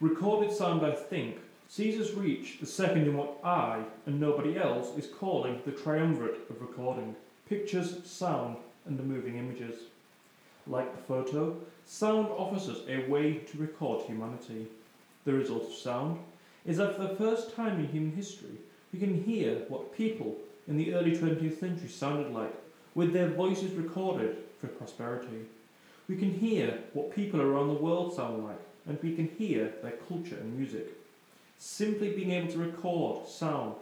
Recorded sound, I think, us reach the second in what I and nobody else is calling the triumvirate of recording pictures, sound, and the moving images. Like the photo, sound offers us a way to record humanity. The result of sound is that for the first time in human history, we can hear what people in the early 20th century sounded like, with their voices recorded for prosperity. We can hear what people around the world sound like, and we can hear their culture and music. Simply being able to record sound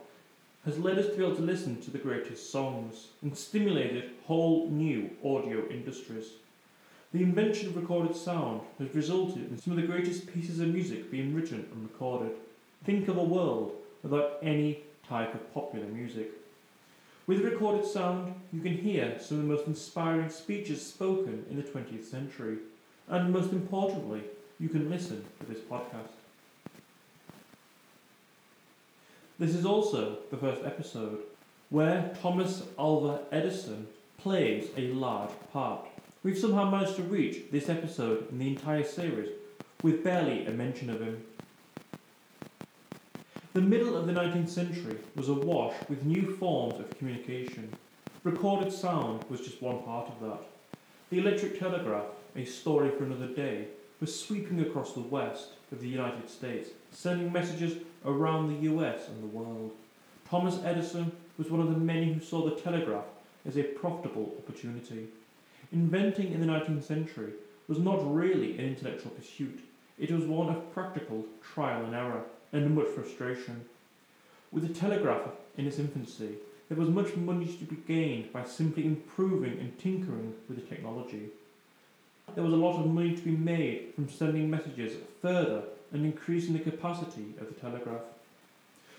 has led us to be able to listen to the greatest songs and stimulated whole new audio industries. The invention of recorded sound has resulted in some of the greatest pieces of music being written and recorded. Think of a world without any type of popular music. With recorded sound, you can hear some of the most inspiring speeches spoken in the 20th century, and most importantly, you can listen to this podcast. This is also the first episode where Thomas Alva Edison plays a large part. We've somehow managed to reach this episode in the entire series with barely a mention of him. The middle of the 19th century was awash with new forms of communication. Recorded sound was just one part of that. The electric telegraph, a story for another day, was sweeping across the west of the United States, sending messages around the US and the world. Thomas Edison was one of the many who saw the telegraph as a profitable opportunity. Inventing in the 19th century was not really an intellectual pursuit, it was one of practical trial and error and much frustration. With the telegraph in its infancy, there was much money to be gained by simply improving and tinkering with the technology. There was a lot of money to be made from sending messages further and increasing the capacity of the telegraph.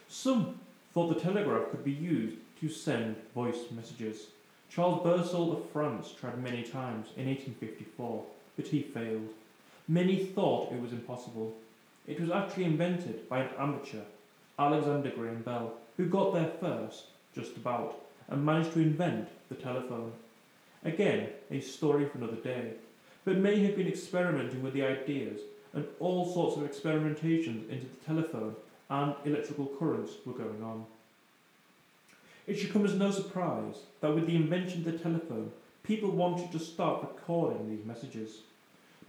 Some thought the telegraph could be used to send voice messages. Charles Bourseul of France tried many times in 1854, but he failed. Many thought it was impossible. It was actually invented by an amateur, Alexander Graham Bell, who got there first, just about, and managed to invent the telephone. Again, a story for another day, but may have been experimenting with the ideas, and all sorts of experimentations into the telephone and electrical currents were going on. It should come as no surprise that with the invention of the telephone, people wanted to start recording these messages.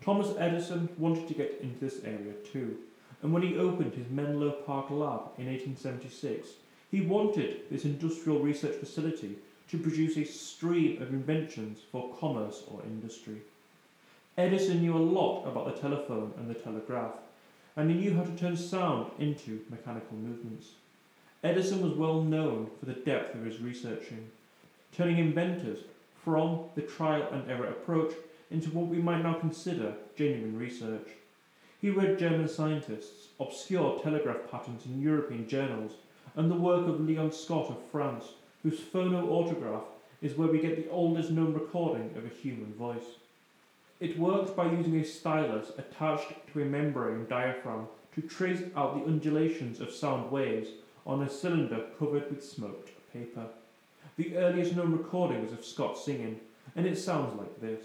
Thomas Edison wanted to get into this area too, and when he opened his Menlo Park lab in 1876, he wanted this industrial research facility to produce a stream of inventions for commerce or industry. Edison knew a lot about the telephone and the telegraph, and he knew how to turn sound into mechanical movements. Edison was well known for the depth of his researching, turning inventors from the trial and error approach into what we might now consider genuine research. He read German scientists, obscure telegraph patterns in European journals, and the work of Leon Scott of France, whose phonautograph is where we get the oldest known recording of a human voice. It works by using a stylus attached to a membrane diaphragm to trace out the undulations of sound waves on a cylinder covered with smoked paper. The earliest known recording is of Scott singing, and it sounds like this.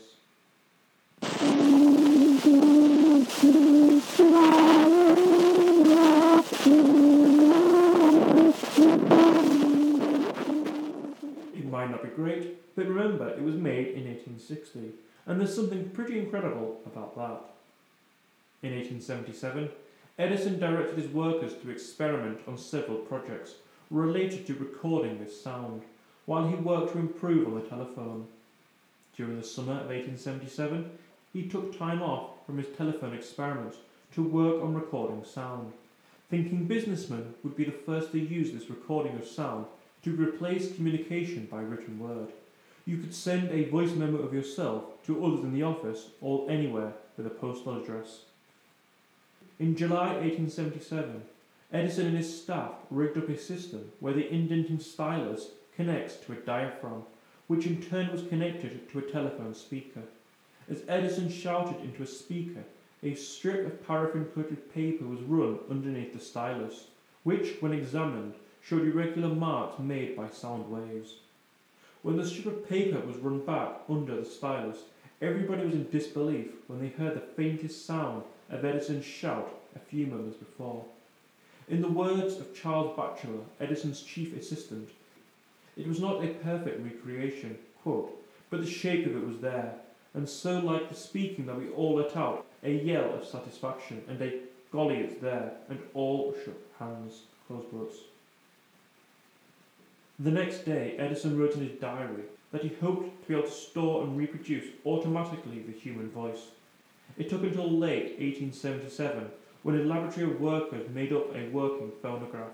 It might not be great, but remember it was made in 1860, and there's something pretty incredible about that. In 1877, Edison directed his workers to experiment on several projects related to recording this sound, while he worked to improve on the telephone. During the summer of 1877, he took time off from his telephone experiments to work on recording sound, thinking businessmen would be the first to use this recording of sound to replace communication by written word. You could send a voice memo of yourself to others in the office or anywhere with a postal address. In July 1877, Edison and his staff rigged up a system where the indenting stylus connects to a diaphragm, which in turn was connected to a telephone speaker. As Edison shouted into a speaker, a strip of paraffin coated paper was run underneath the stylus, which, when examined, showed irregular marks made by sound waves. When the strip of paper was run back under the stylus, everybody was in disbelief when they heard the faintest sound of Edison's shout a few moments before. In the words of Charles Batchelor, Edison's chief assistant, it was not a perfect recreation, quote, but the shape of it was there, and so like the speaking that we all let out a yell of satisfaction and a golly it's there, and all shook hands. Close quotes. The next day, Edison wrote in his diary that he hoped to be able to store and reproduce automatically the human voice. It took until late 1877 when a laboratory of workers made up a working phonograph.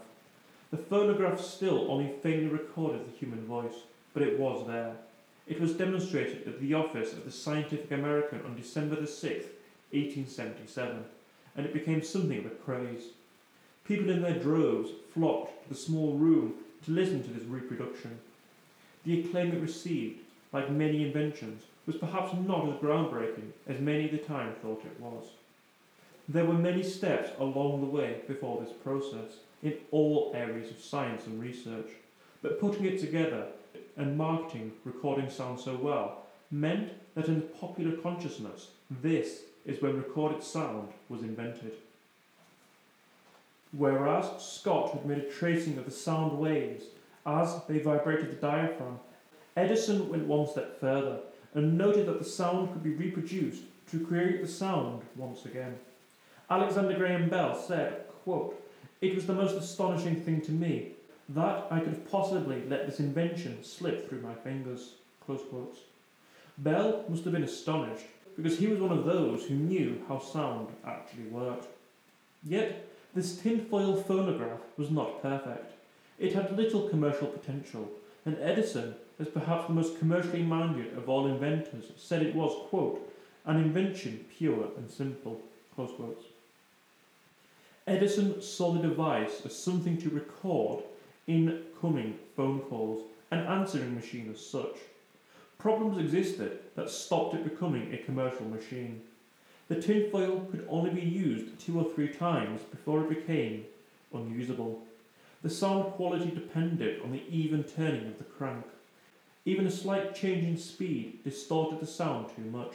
The phonograph still only faintly recorded the human voice, but it was there. It was demonstrated at the office of the Scientific American on December the 6th, 1877, and it became something of a craze. People in their droves flocked to the small room to listen to this reproduction. The acclaim it received, like many inventions, was perhaps not as groundbreaking as many at the time thought it was. There were many steps along the way before this process, in all areas of science and research, but putting it together and marketing recording sound so well meant that in the popular consciousness, this is when recorded sound was invented. Whereas Scott had made a tracing of the sound waves as they vibrated the diaphragm, Edison went one step further and noted that the sound could be reproduced to create the sound once again. Alexander Graham Bell said, quote, It was the most astonishing thing to me that I could have possibly let this invention slip through my fingers. Close quotes. Bell must have been astonished because he was one of those who knew how sound actually worked. Yet, this tinfoil phonograph was not perfect. It had little commercial potential, and Edison, as perhaps the most commercially minded of all inventors, said it was, quote, an invention pure and simple. close quotes. Edison saw the device as something to record incoming phone calls, an answering machine as such. Problems existed that stopped it becoming a commercial machine. The tinfoil could only be used two or three times before it became unusable. The sound quality depended on the even turning of the crank. Even a slight change in speed distorted the sound too much.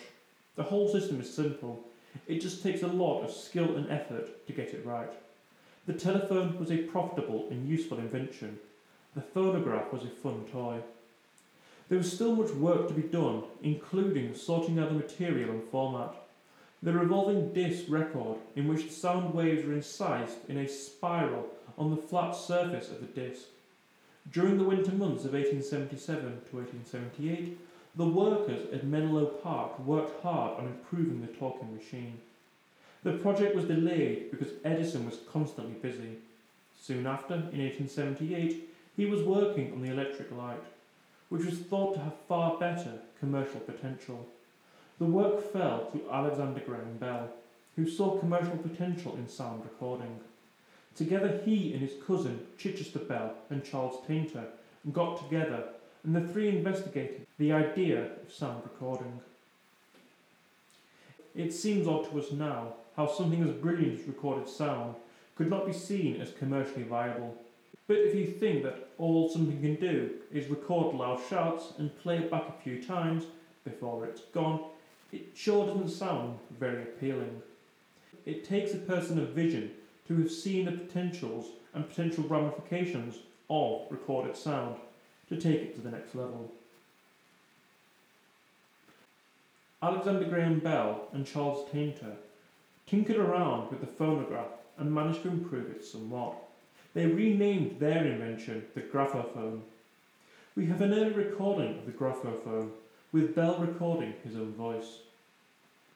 The whole system is simple. It just takes a lot of skill and effort to get it right. The telephone was a profitable and useful invention. The phonograph was a fun toy. There was still much work to be done, including sorting out the material and format. The revolving disc record, in which the sound waves were incised in a spiral on the flat surface of the disc. During the winter months of 1877 to 1878, the workers at Menlo Park worked hard on improving the talking machine. The project was delayed because Edison was constantly busy. Soon after, in 1878, he was working on the electric light, which was thought to have far better commercial potential. The work fell to Alexander Graham Bell, who saw commercial potential in sound recording. Together, he and his cousin Chichester Bell and Charles Tainter got together, and the three investigated the idea of sound recording. It seems odd to us now how something as brilliant as recorded sound could not be seen as commercially viable. But if you think that all something can do is record loud shouts and play it back a few times before it's gone, it sure doesn't sound very appealing. It takes a person of vision to have seen the potentials and potential ramifications of recorded sound to take it to the next level. Alexander Graham Bell and Charles Tainter tinkered around with the phonograph and managed to improve it somewhat. They renamed their invention the graphophone. We have an early recording of the graphophone, with Bell recording his own voice.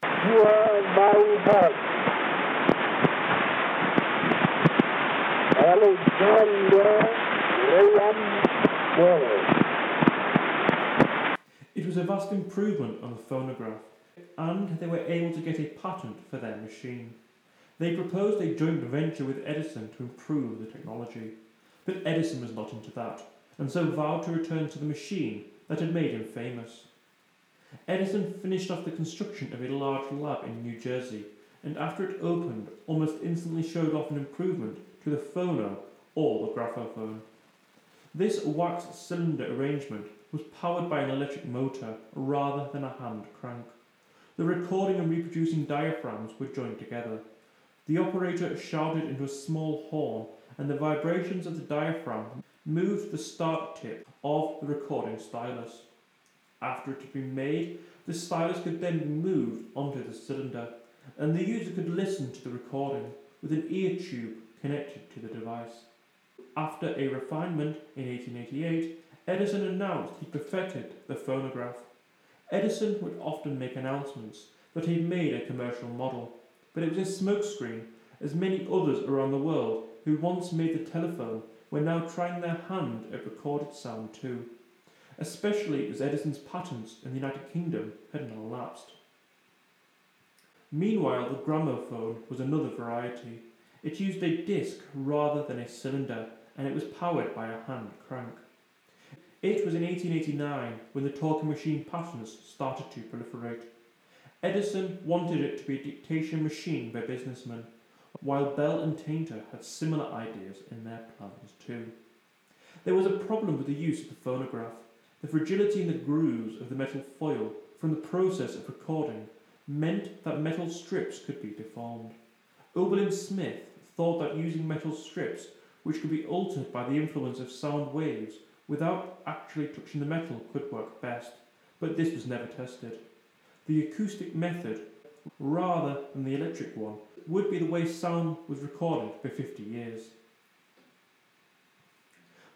You are my heart. Alexander Graham Bell. It was a vast improvement on the phonograph and they were able to get a patent for their machine. They proposed a joint venture with Edison to improve the technology, but Edison was not into that, and so vowed to return to the machine that had made him famous. Edison finished off the construction of a large lab in New Jersey, and after it opened, almost instantly showed off an improvement to the phono or the graphophone. This wax cylinder arrangement was powered by an electric motor rather than a hand crank. The recording and reproducing diaphragms were joined together. The operator shouted into a small horn, and the vibrations of the diaphragm moved the start tip of the recording stylus. After it had been made, the stylus could then be moved onto the cylinder, and the user could listen to the recording with an ear tube connected to the device. After a refinement in 1888, Edison announced he perfected the phonograph. Edison would often make announcements that he'd made a commercial model, but it was a smokescreen, as many others around the world who once made the telephone were now trying their hand at recorded sound too, especially as Edison's patents in the United Kingdom had now lapsed. Meanwhile, the gramophone was another variety. It used a disc rather than a cylinder, and it was powered by a hand crank. It was in 1889 when the talking machine patents started to proliferate. Edison wanted it to be a dictation machine by businessmen, while Bell and Tainter had similar ideas in their plans too. There was a problem with the use of the phonograph. The fragility in the grooves of the metal foil from the process of recording meant that metal strips could be deformed. Oberlin Smith thought that using metal strips, which could be altered by the influence of sound waves without actually touching the metal, could work best, but this was never tested. The acoustic method, rather than the electric one, would be the way sound was recorded for 50 years.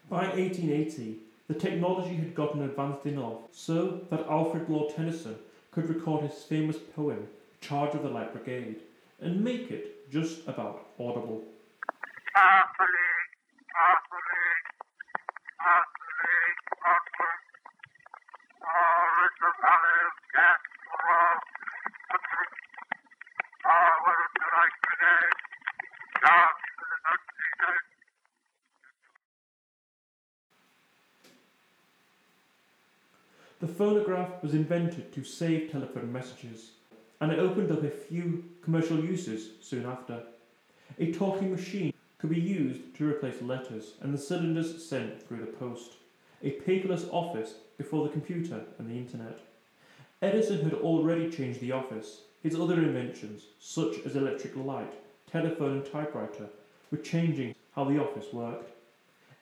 By 1880, the technology had gotten advanced enough so that Alfred Lord Tennyson could record his famous poem, Charge of the Light Brigade, and make it just about audible. The phonograph was invented to save telephone messages, and it opened up a few commercial uses soon after. A talking machine could be used to replace letters and the cylinders sent through the post. A paperless office before the computer and the internet. Edison had already changed the office. His other inventions, such as electric light, telephone, and typewriter, were changing how the office worked.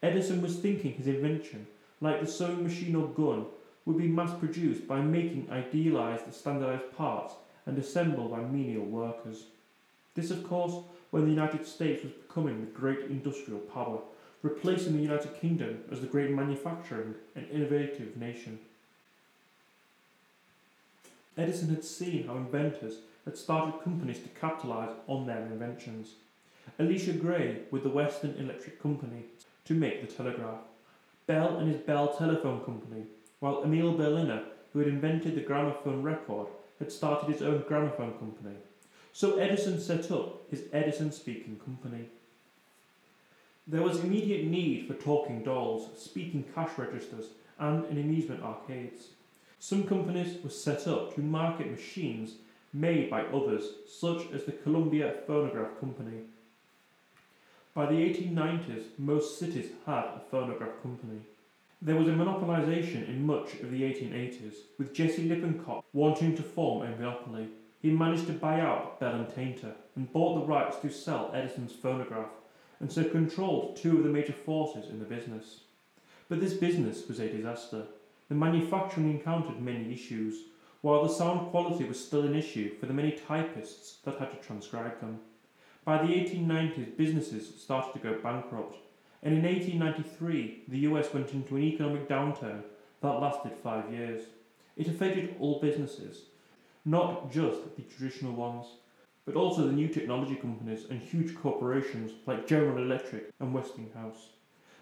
Edison was thinking his invention, like the sewing machine or gun, would be mass produced by making idealized standardized parts and assembled by menial workers. This, of course, when the United States was becoming the great industrial power, replacing the United Kingdom as the great manufacturing and innovative nation. Edison had seen how inventors had started companies to capitalize on their inventions. Elisha Gray with the Western Electric Company to make the telegraph. Bell and his Bell Telephone Company, while Emil Berliner, who had invented the gramophone record, had started his own gramophone company. So Edison set up his Edison Speaking Company. There was immediate need for talking dolls, speaking cash registers, and in amusement arcades. Some companies were set up to market machines made by others, such as the Columbia Phonograph Company. By the 1890s, most cities had a phonograph company. There was a monopolisation in much of the 1880s, with Jesse Lippincott wanting to form a monopoly. He managed to buy out Bell and Tainter and bought the rights to sell Edison's phonograph, and so controlled two of the major forces in the business. But this business was a disaster. The manufacturing encountered many issues, while the sound quality was still an issue for the many typists that had to transcribe them. By the 1890s, businesses started to go bankrupt, and in 1893, the US went into an economic downturn that lasted five years. It affected all businesses, not just the traditional ones, but also the new technology companies and huge corporations like General Electric and Westinghouse.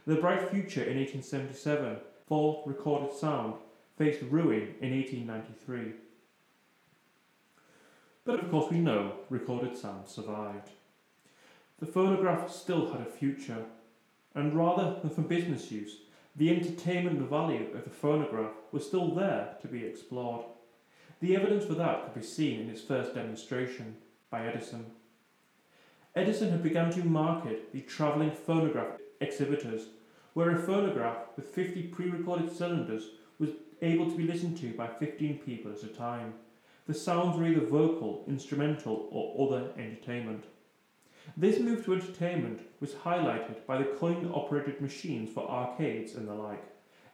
The bright future in 1877 for recorded sound faced ruin in 1893. But of course, we know recorded sound survived. The phonograph still had a future, and rather than for business use, the entertainment value of the phonograph was still there to be explored. The evidence for that could be seen in its first demonstration by Edison. Edison had begun to market the travelling phonograph exhibitors, where a phonograph with 50 pre recorded cylinders was able to be listened to by 15 people at a time. The sounds were either vocal, instrumental, or other entertainment. This move to entertainment was highlighted by the coin operated machines for arcades and the like.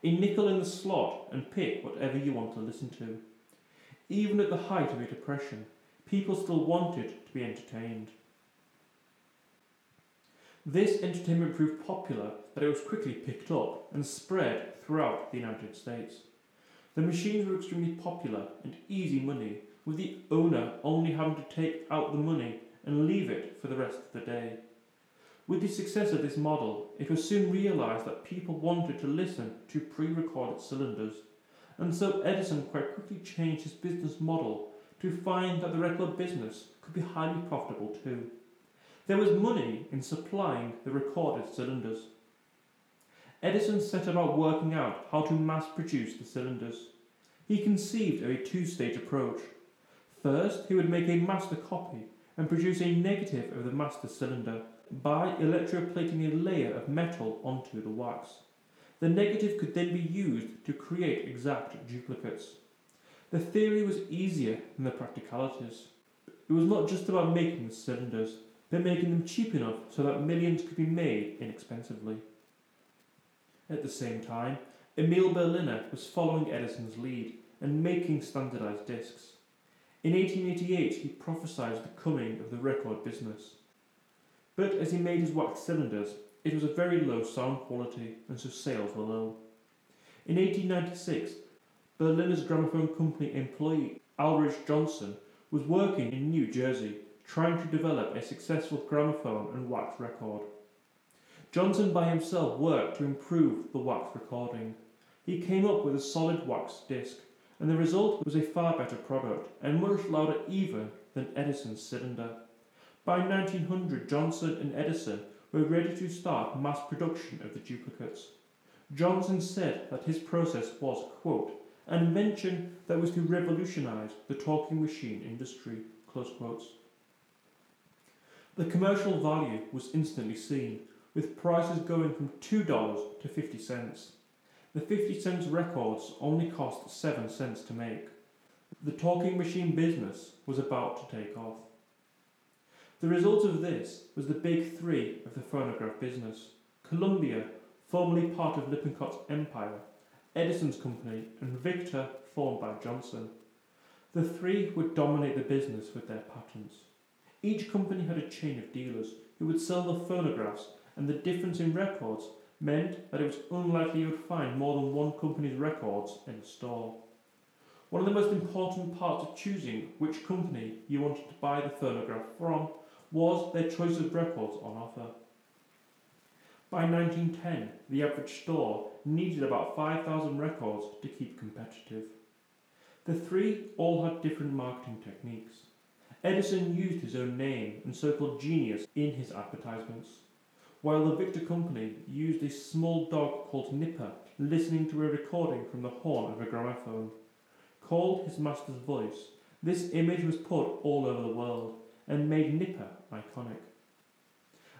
A nickel in the slot and pick whatever you want to listen to. Even at the height of a depression, people still wanted to be entertained. This entertainment proved popular that it was quickly picked up and spread throughout the United States. The machines were extremely popular and easy money, with the owner only having to take out the money and leave it for the rest of the day. With the success of this model, it was soon realised that people wanted to listen to pre recorded cylinders, and so Edison quite quickly changed his business model to find that the record business could be highly profitable too. There was money in supplying the recorded cylinders. Edison set about working out how to mass produce the cylinders. He conceived of a two stage approach. First, he would make a master copy and produce a negative of the master cylinder by electroplating a layer of metal onto the wax. The negative could then be used to create exact duplicates. The theory was easier than the practicalities. It was not just about making the cylinders, but making them cheap enough so that millions could be made inexpensively. At the same time, Emil Berliner was following Edison's lead and making standardized discs. In 1888, he prophesied the coming of the record business. But as he made his wax cylinders, it was a very low sound quality, and so sales were low. In 1896, Berliner's gramophone company employee Eldridge Johnson was working in New Jersey trying to develop a successful gramophone and wax record. Johnson by himself worked to improve the wax recording. He came up with a solid wax disc, and the result was a far better product and much louder even than Edison's cylinder. By 1900, Johnson and Edison were ready to start mass production of the duplicates. Johnson said that his process was, quote, an invention that was to revolutionize the talking machine industry, close quotes. The commercial value was instantly seen, with prices going from $2 to 50 cents. The 50 cents records only cost 7 cents to make. The talking machine business was about to take off. The result of this was the big three of the phonograph business Columbia, formerly part of Lippincott's empire, Edison's company, and Victor, formed by Johnson. The three would dominate the business with their patents. Each company had a chain of dealers who would sell the phonographs, and the difference in records meant that it was unlikely you would find more than one company's records in a store. One of the most important parts of choosing which company you wanted to buy the phonograph from was their choice of records on offer. By 1910, the average store needed about 5,000 records to keep competitive. The three all had different marketing techniques. Edison used his own name and so called genius in his advertisements, while the Victor Company used a small dog called Nipper listening to a recording from the horn of a gramophone. Called his master's voice, this image was put all over the world and made Nipper iconic.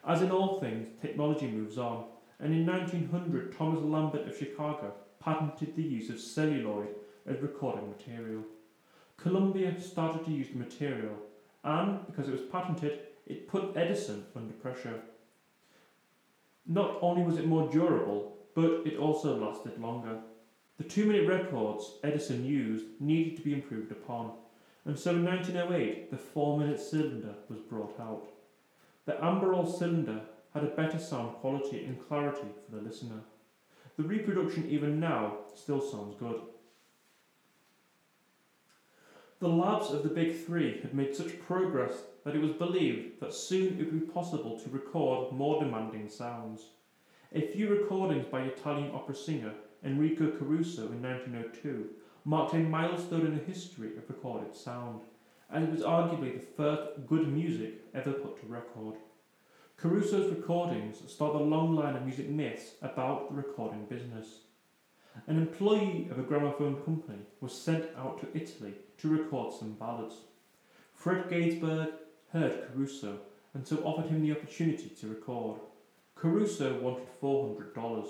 As in all things, technology moves on, and in 1900 Thomas Lambert of Chicago patented the use of celluloid as recording material. Columbia started to use the material, and because it was patented, it put Edison under pressure. Not only was it more durable, but it also lasted longer. The two minute records Edison used needed to be improved upon, and so in 1908 the four minute cylinder was brought out. The Amberol cylinder had a better sound quality and clarity for the listener. The reproduction, even now, still sounds good. The labs of the Big Three had made such progress that it was believed that soon it would be possible to record more demanding sounds. A few recordings by Italian opera singer Enrico Caruso in 1902 marked a milestone in the history of recorded sound, and it was arguably the first good music ever put to record. Caruso's recordings start a long line of music myths about the recording business. An employee of a gramophone company was sent out to Italy to record some ballads. Fred Gaisberg heard Caruso and so offered him the opportunity to record. Caruso wanted $400.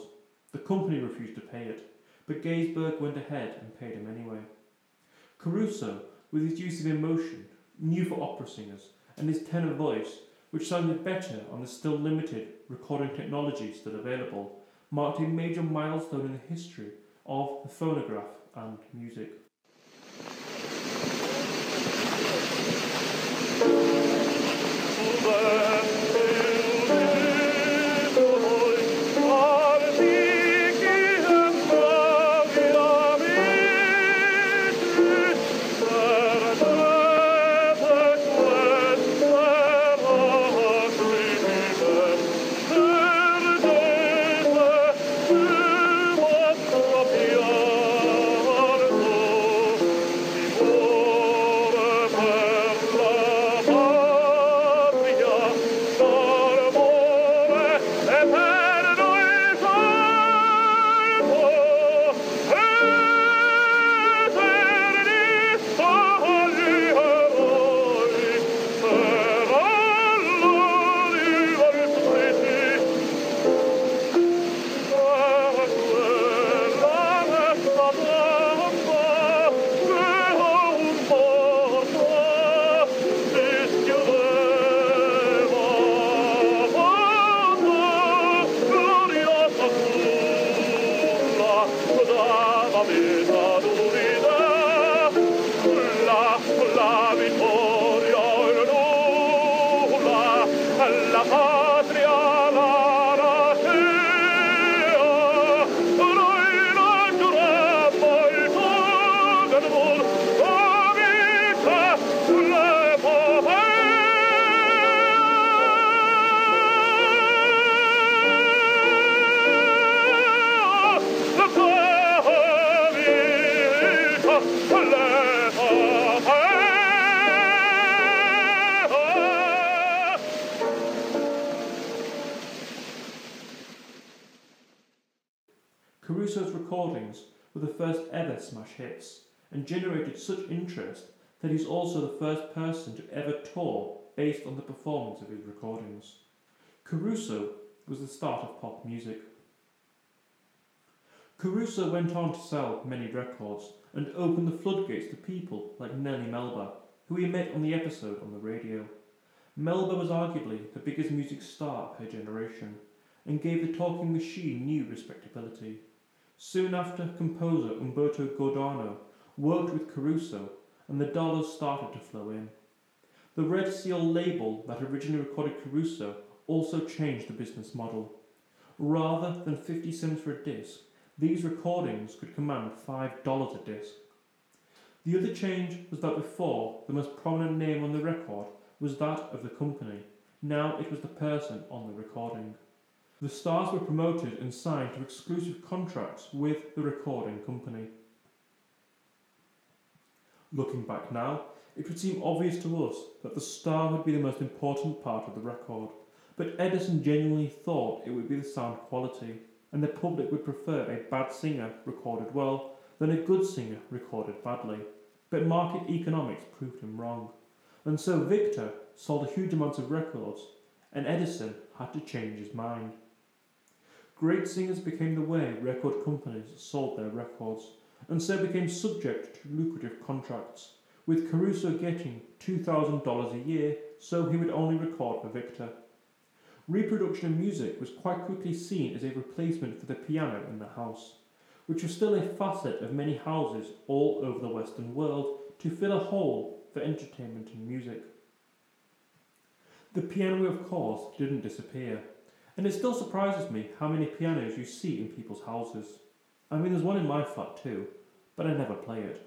The company refused to pay it, but Gaisberg went ahead and paid him anyway. Caruso, with his use of emotion, new for opera singers, and his tenor voice, which sounded better on the still limited recording technology still available, marked a major milestone in the history of the phonograph and music. Caruso's first person to ever tour based on the performance of his recordings. Caruso was the start of pop music. Caruso went on to sell many records and opened the floodgates to people like Nellie Melba, who he met on the episode on the radio. Melba was arguably the biggest music star of her generation and gave the talking machine new respectability. Soon after, composer Umberto Giordano worked with Caruso and the dollars started to flow in. The Red Seal label that originally recorded Caruso also changed the business model. Rather than 50 cents for a disc, these recordings could command $5 a disc. The other change was that before, the most prominent name on the record was that of the company. Now it was the person on the recording. The stars were promoted and signed to exclusive contracts with the recording company. Looking back now, it would seem obvious to us that the star would be the most important part of the record, but Edison genuinely thought it would be the sound quality, and the public would prefer a bad singer recorded well than a good singer recorded badly. But market economics proved him wrong, and so Victor sold a huge amount of records, and Edison had to change his mind. Great singers became the way record companies sold their records, and so became subject to lucrative contracts, with Caruso getting $2,000 a year so he would only record for Victor. Reproduction of music was quite quickly seen as a replacement for the piano in the house, which was still a facet of many houses all over the Western world to fill a hole for entertainment and music. The piano, of course, didn't disappear, and it still surprises me how many pianos you see in people's houses. I mean, there's one in my flat too, but I never play it.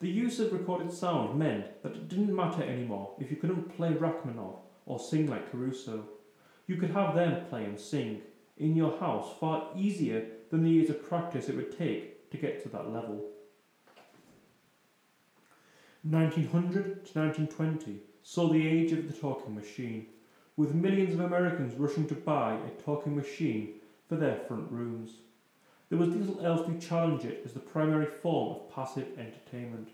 The use of recorded sound meant that it didn't matter anymore if you couldn't play Rachmaninoff or sing like Caruso. You could have them play and sing in your house far easier than the years of practice it would take to get to that level. 1900 to 1920 saw the age of the talking machine, with millions of Americans rushing to buy a talking machine for their front rooms. There was little else to challenge it as the primary form of passive entertainment.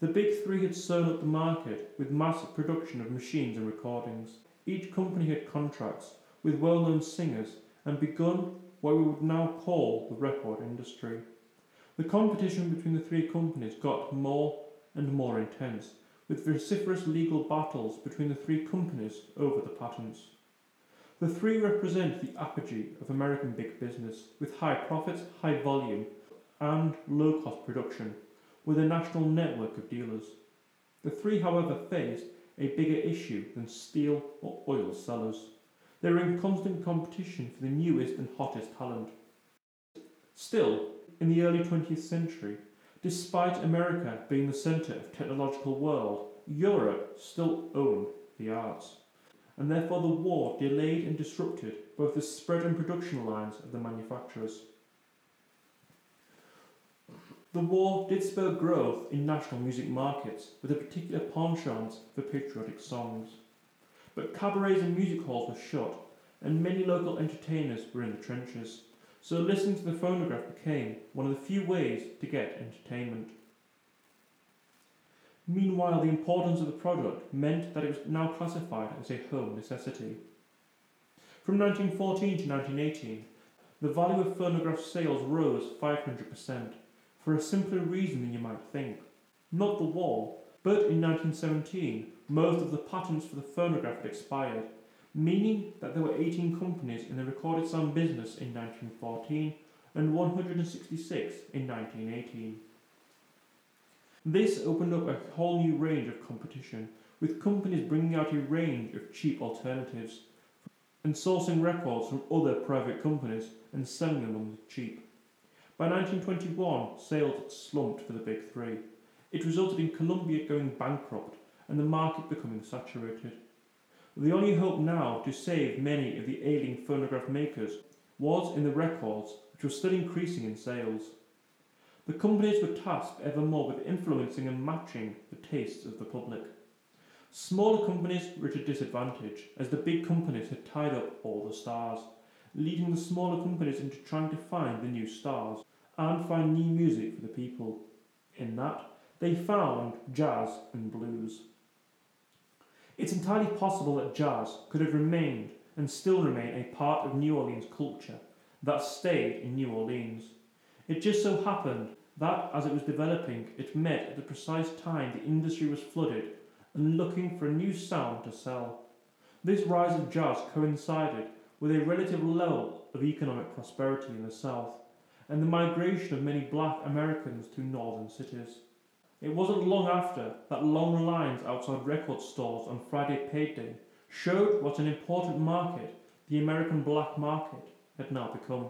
The big three had sewn up the market with massive production of machines and recordings. Each company had contracts with well known singers and begun what we would now call the record industry. The competition between the three companies got more and more intense, with vociferous legal battles between the three companies over the patents. The three represent the apogee of American big business, with high profits, high volume, and low cost production, with a national network of dealers. The three, however, faced a bigger issue than steel or oil sellers. They were in constant competition for the newest and hottest talent. Still, in the early 20th century, despite America being the centre of technological world, Europe still owned the arts, and therefore the war delayed and disrupted both the spread and production lines of the manufacturers. The war did spur growth in national music markets, with a particular penchant for patriotic songs. But cabarets and music halls were shut, and many local entertainers were in the trenches, so listening to the phonograph became one of the few ways to get entertainment. Meanwhile, the importance of the product meant that it was now classified as a home necessity. From 1914 to 1918, the value of phonograph sales rose 500%, for a simpler reason than you might think. Not the war, but in 1917, most of the patents for the phonograph had expired, meaning that there were 18 companies in the recorded sound business in 1914 and 166 in 1918. This opened up a whole new range of competition, with companies bringing out a range of cheap alternatives and sourcing records from other private companies and selling them on the cheap. By 1921, sales slumped for the big three. It resulted in Columbia going bankrupt and the market becoming saturated. The only hope now to save many of the ailing phonograph makers was in the records, which were still increasing in sales. The companies were tasked ever more with influencing and matching the tastes of the public. Smaller companies were at a disadvantage, as the big companies had tied up all the stars leading the smaller companies into trying to find the new stars and find new music for the people. In that, they found jazz and blues. It's entirely possible that jazz could have remained and still remain a part of New Orleans culture that stayed in New Orleans. It just so happened that as it was developing, it met at the precise time the industry was flooded and looking for a new sound to sell. This rise of jazz coincided with a relative level of economic prosperity in the South and the migration of many black Americans to northern cities. It wasn't long after that long lines outside record stores on Friday payday showed what an important market the American black market had now become.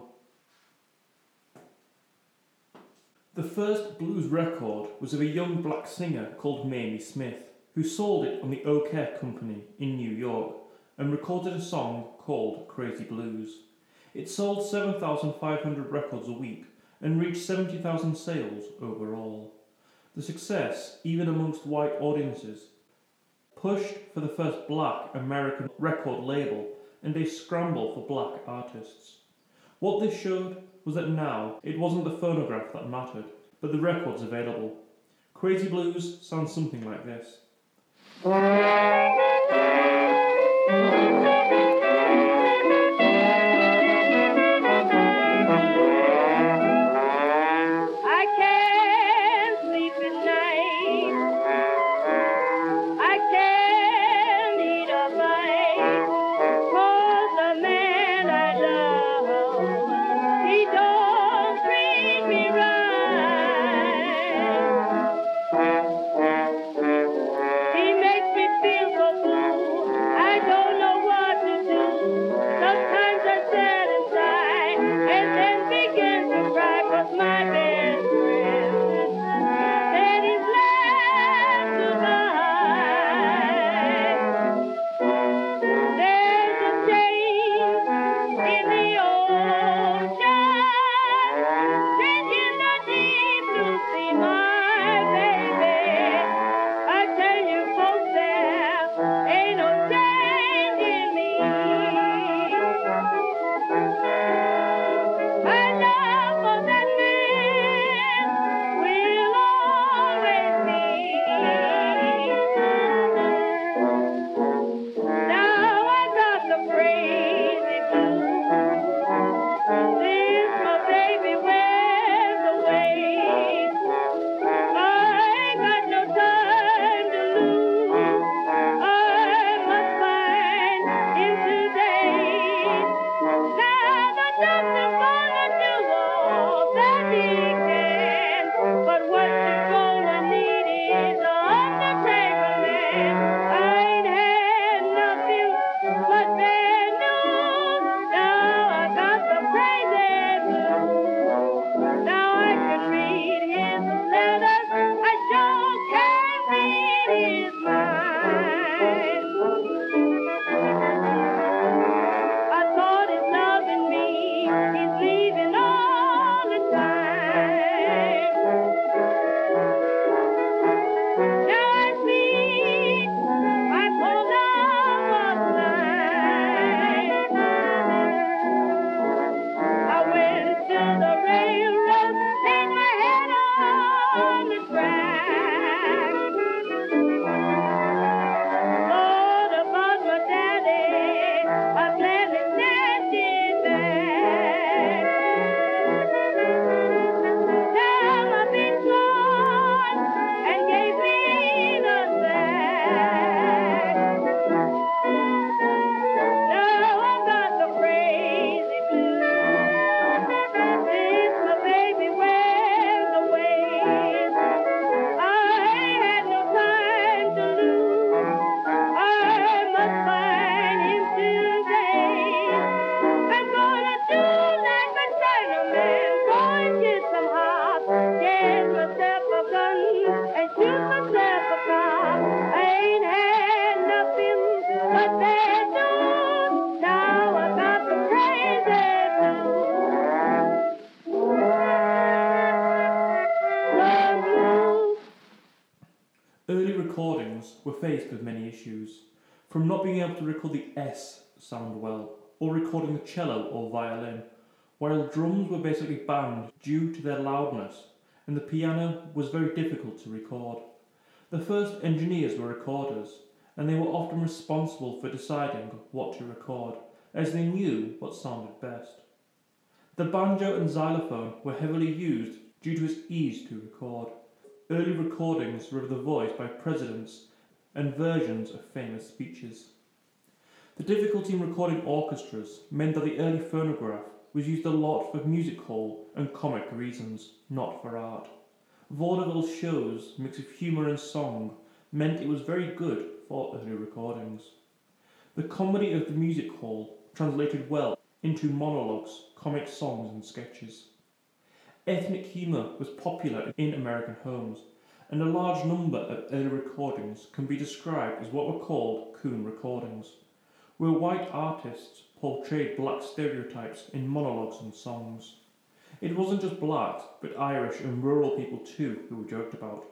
The first blues record was of a young black singer called Mamie Smith, who sold it on the Claire Company in New York and recorded a song called Crazy Blues. It sold 7,500 records a week and reached 70,000 sales overall. The success, even amongst white audiences, pushed for the first black American record label and a scramble for black artists. What this showed was that now it wasn't the phonograph that mattered, but the records available. Crazy Blues sounds something like this. Issues, from not being able to record the S sound well, or recording the cello or violin, while drums were basically banned due to their loudness, and the piano was very difficult to record. The first engineers were recorders, and they were often responsible for deciding what to record, as they knew what sounded best. The banjo and xylophone were heavily used due to its ease to record. Early recordings were of the voice by presidents and versions of famous speeches. The difficulty in recording orchestras meant that the early phonograph was used a lot for music hall and comic reasons, not for art. Vaudeville shows, mix of humour and song, meant it was very good for early recordings. The comedy of the music hall translated well into monologues, comic songs, and sketches. Ethnic humour was popular in American homes, and a large number of early recordings can be described as what were called coon recordings, where white artists portrayed black stereotypes in monologues and songs. It wasn't just blacks, but Irish and rural people too who were joked about.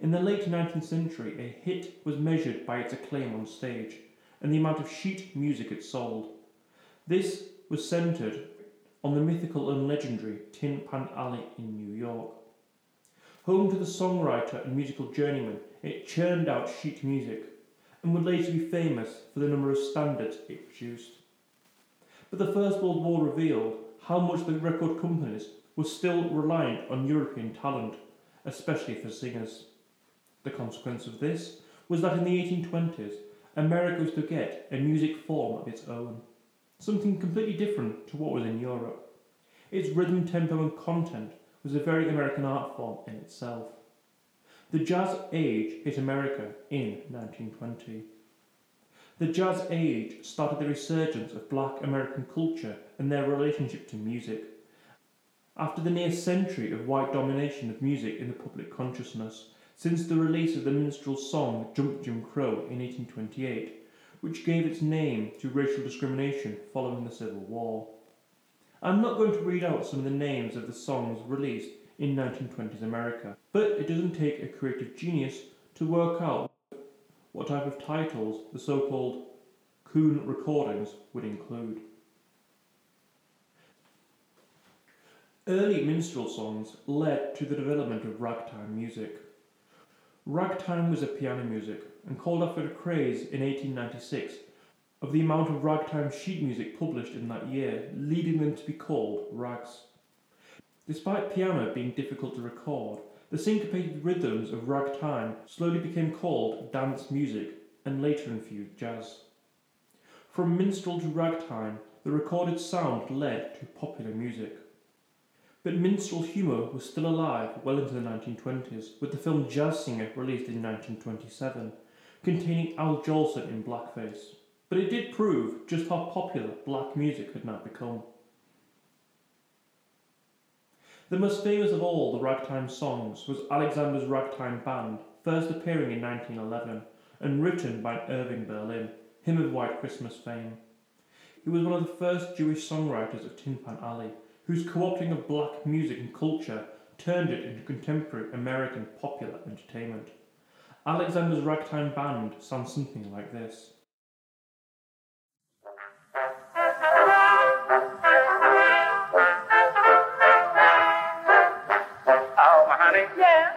In the late 19th century, a hit was measured by its acclaim on stage and the amount of sheet music it sold. This was centred on the mythical and legendary Tin Pan Alley in New York. Home to the songwriter and musical journeyman, it churned out sheet music and would later be famous for the number of standards it produced. But the First World War revealed how much the record companies were still reliant on European talent, especially for singers. The consequence of this was that in the 1820s, America was to get a music form of its own, something completely different to what was in Europe. Its rhythm, tempo, and content was a very American art form in itself. The jazz age hit America in 1920. The jazz age started the resurgence of black American culture and their relationship to music. After the near century of white domination of music in the public consciousness, since the release of the minstrel song Jump Jim Crow in 1828, which gave its name to racial discrimination following the Civil War. I'm not going to read out some of the names of the songs released in 1920s America, but it doesn't take a creative genius to work out what type of titles the so called coon recordings would include. Early minstrel songs led to the development of ragtime music. Ragtime was a piano music and called after a craze in 1896 of the amount of ragtime sheet music published in that year, leading them to be called rags. Despite piano being difficult to record, the syncopated rhythms of ragtime slowly became called dance music and later infused jazz. From minstrel to ragtime, the recorded sound led to popular music. But minstrel humour was still alive well into the 1920s, with the film Jazz Singer released in 1927, containing Al Jolson in blackface. But it did prove just how popular black music had now become. The most famous of all the ragtime songs was Alexander's Ragtime Band, first appearing in 1911 and written by Irving Berlin, him of White Christmas fame. He was one of the first Jewish songwriters of Tin Pan Alley, whose co-opting of black music and culture turned it into contemporary American popular entertainment. Alexander's Ragtime Band sounds something like this.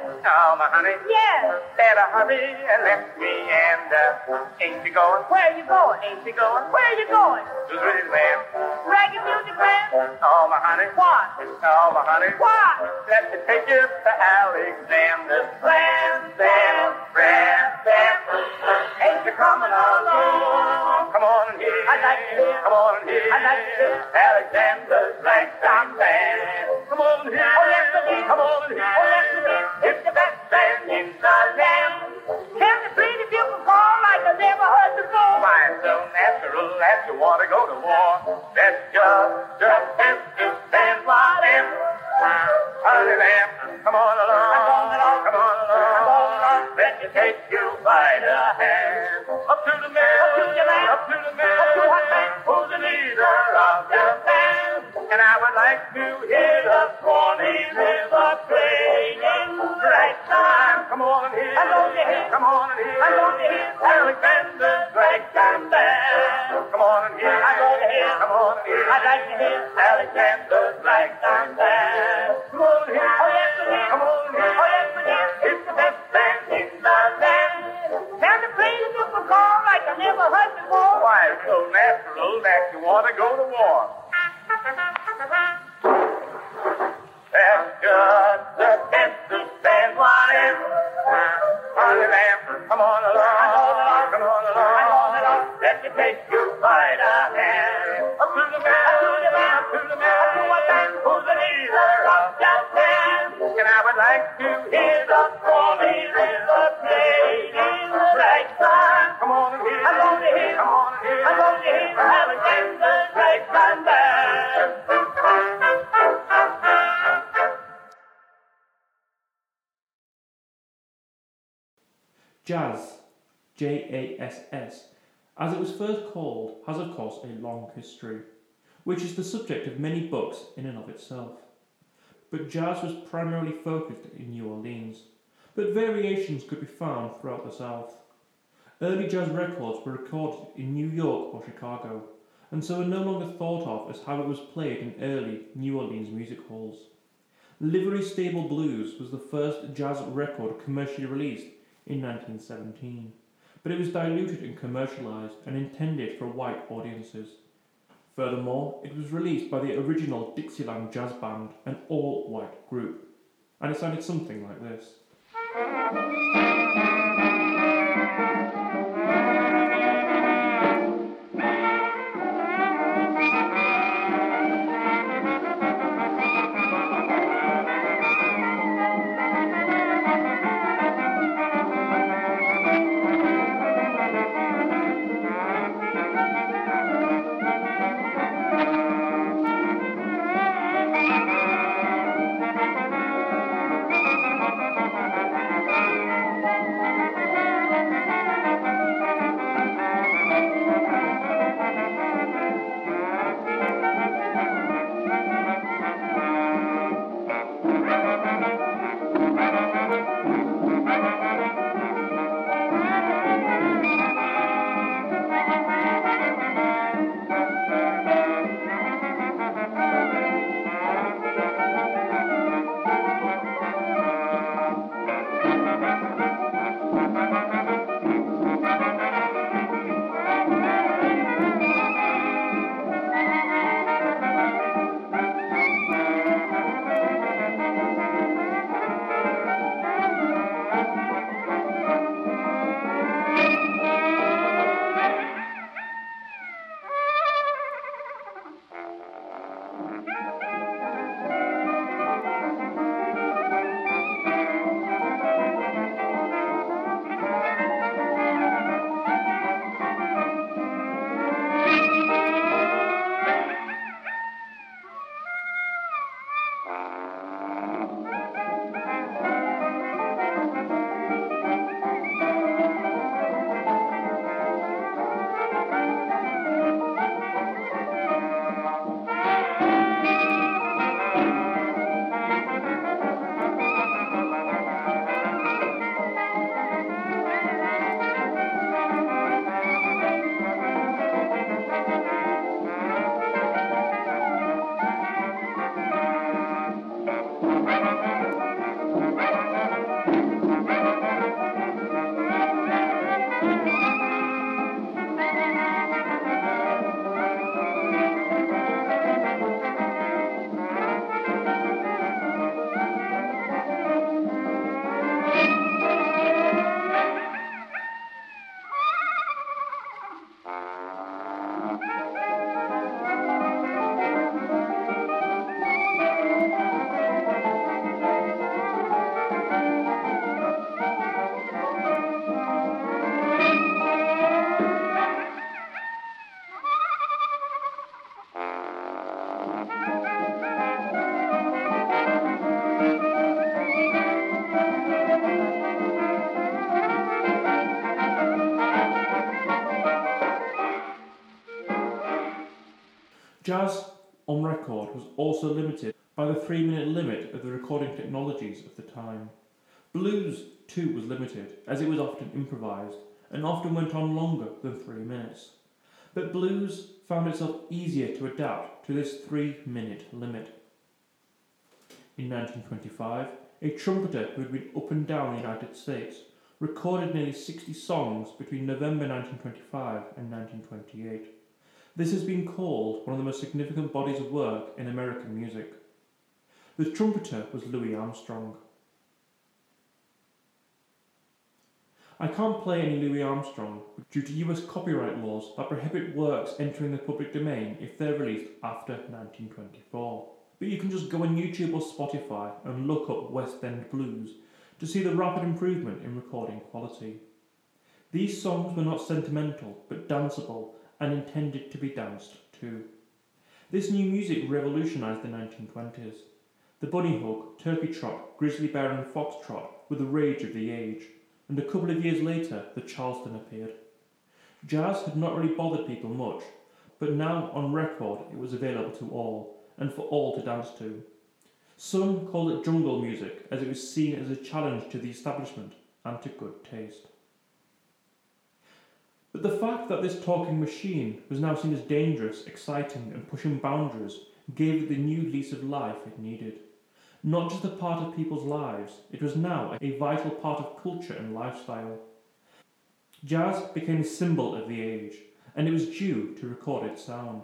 Oh, my honey. yeah. Better hurry and let me and uh, ain't you going? Where are you going? Ain't you going? Where are you going? To Disneyland. Reggae music band? Oh, my honey. What? Oh, my honey. What? Let me take you to Alexander's Grand Stand, Grand Stand. Ain't you coming along? Come on hear. I'd like hear. Come on hear. I'd like hear. Alexander's Ragtime Band. Come on hear. Oh, yes, indeed. Come on hear. Oh, yes, indeed. It's the best band in the land. Tell me pretty people call like I never heard before. Why, it's so natural that you want to go to war. That's just, to stand for them. Honey lamb, come on along. Come on along. Come on along. Let me take you by the hand. Up to the man. Up to the man. Up to the the man. Who's the leader of the band? And I would like to hear the Swanee River playing. Right time. Come on and hear. I'm gonna hear. Come on and hear. I'm gonna hear. Alexander's ragtime band. Come on and hear. I'm gonna hear. Come on and hear. I'd like to hear. Alexander's ragtime band. Come on and hear. Oh, yes, we hear. Come on and hear. Oh, yes, we hear. It's the best band in the land. Tell the crazy people call like I never heard before. Why, it's so natural that you want to go to war. J A S S, as it was first called, has of course a long history, which is the subject of many books in and of itself. But jazz was primarily focused in New Orleans, but variations could be found throughout the South. Early jazz records were recorded in New York or Chicago, and so are no longer thought of as how it was played in early New Orleans music halls. Livery Stable Blues was the first jazz record commercially released in 1917, but it was diluted and commercialized and intended for white audiences. Furthermore, it was released by the original Dixieland Jazz Band, an all white group, and it sounded something like this. Jazz on record was also limited by the three minute limit of the recording technologies of the time. Blues, too, was limited, as it was often improvised, and often went on longer than three minutes. But blues found itself easier to adapt to this three minute limit. In 1925, a trumpeter who had been up and down the United States recorded nearly 60 songs between November 1925 and 1928. This has been called one of the most significant bodies of work in American music. The trumpeter was Louis Armstrong. I can't play any Louis Armstrong due to US copyright laws that prohibit works entering the public domain if they're released after 1924. But you can just go on YouTube or Spotify and look up West End Blues to see the rapid improvement in recording quality. These songs were not sentimental but danceable and intended to be danced to. This new music revolutionised the 1920s. The bunny hug, turkey trot, grizzly bear, and foxtrot were the rage of the age and a couple of years later the Charleston appeared. Jazz had not really bothered people much, but now on record it was available to all, and for all to dance to. Some called it jungle music, as it was seen as a challenge to the establishment and to good taste. But the fact that this talking machine was now seen as dangerous, exciting, and pushing boundaries gave it the new lease of life it needed not just a part of people's lives, it was now a vital part of culture and lifestyle. Jazz became a symbol of the age, and it was due to recorded sound.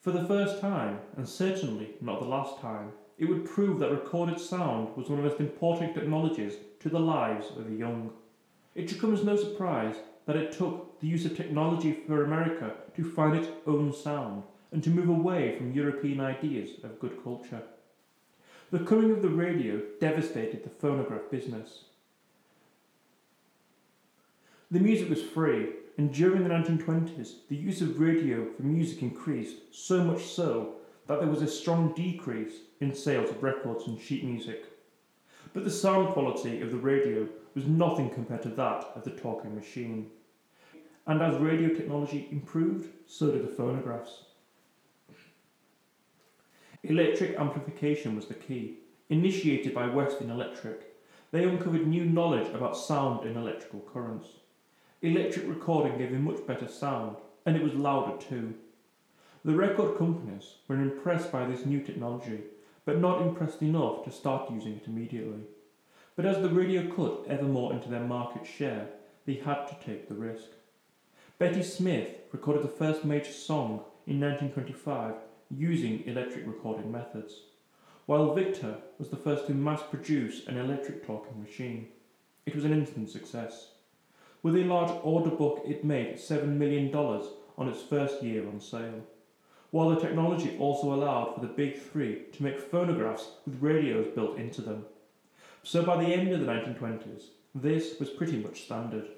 For the first time, and certainly not the last time, it would prove that recorded sound was one of the most important technologies to the lives of the young. It should come as no surprise that it took the use of technology for America to find its own sound and to move away from European ideas of good culture. The coming of the radio devastated the phonograph business. The music was free, and during the 1920s, the use of radio for music increased, so much so that there was a strong decrease in sales of records and sheet music. But the sound quality of the radio was nothing compared to that of the talking machine. And as radio technology improved, so did the phonographs. Electric amplification was the key. Initiated by Western Electric, they uncovered new knowledge about sound and electrical currents. Electric recording gave a much better sound, and it was louder too. The record companies were impressed by this new technology, but not impressed enough to start using it immediately. But as the radio cut ever more into their market share, they had to take the risk. Betty Smith recorded the first major song in 1925 using electric recording methods, while Victor was the first to mass produce an electric talking machine. It was an instant success. With a large order book, it made $7 million on its first year on sale, while the technology also allowed for the big three to make phonographs with radios built into them. So by the end of the 1920s, this was pretty much standard.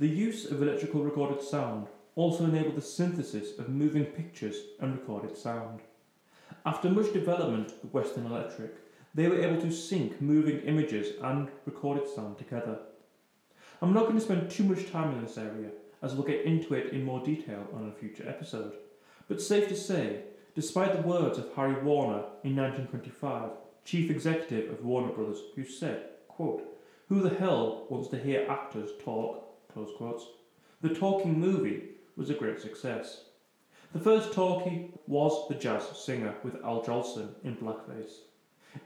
The use of electrical recorded sound also enabled the synthesis of moving pictures and recorded sound. After much development at Western Electric, they were able to sync moving images and recorded sound together. I'm not going to spend too much time in this area, as we'll get into it in more detail on a future episode, but safe to say, despite the words of Harry Warner in 1925, chief executive of Warner Brothers, who said, quote, Who the hell wants to hear actors talk Close quotes. The talking movie was a great success. The first talkie was The Jazz Singer with Al Jolson in blackface.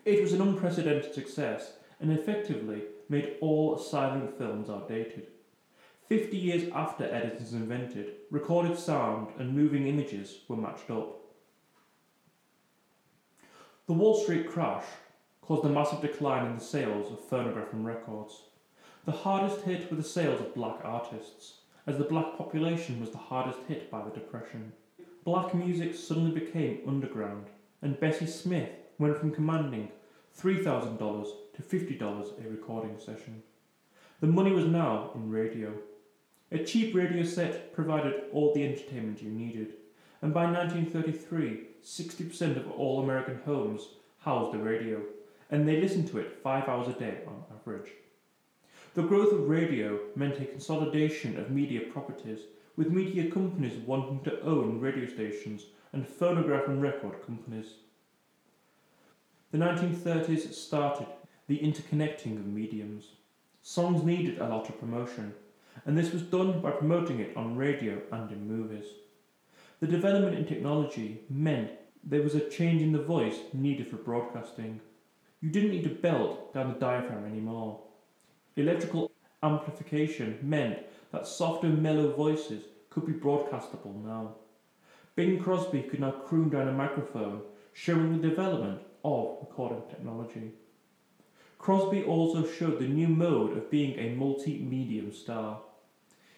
It was an unprecedented success and effectively made all silent films outdated. Fifty years after Edison's invented, recorded sound and moving images were matched up. The Wall Street crash caused a massive decline in the sales of phonograph and records. The hardest hit were the sales of black artists, as the black population was the hardest hit by the Depression. Black music suddenly became underground, and Bessie Smith went from commanding $3,000 to $50 a recording session. The money was now in radio. A cheap radio set provided all the entertainment you needed, and by 1933, 60% of all American homes housed a radio, and they listened to it five hours a day on average. The growth of radio meant a consolidation of media properties, with media companies wanting to own radio stations and phonograph and record companies. The 1930s started the interconnecting of mediums. Songs needed a lot of promotion, and this was done by promoting it on radio and in movies. The development in technology meant there was a change in the voice needed for broadcasting. You didn't need to belt down the diaphragm anymore. Electrical amplification meant that softer, mellow voices could be broadcastable now. Bing Crosby could now croon down a microphone, showing the development of recording technology. Crosby also showed the new mode of being a multi-medium star.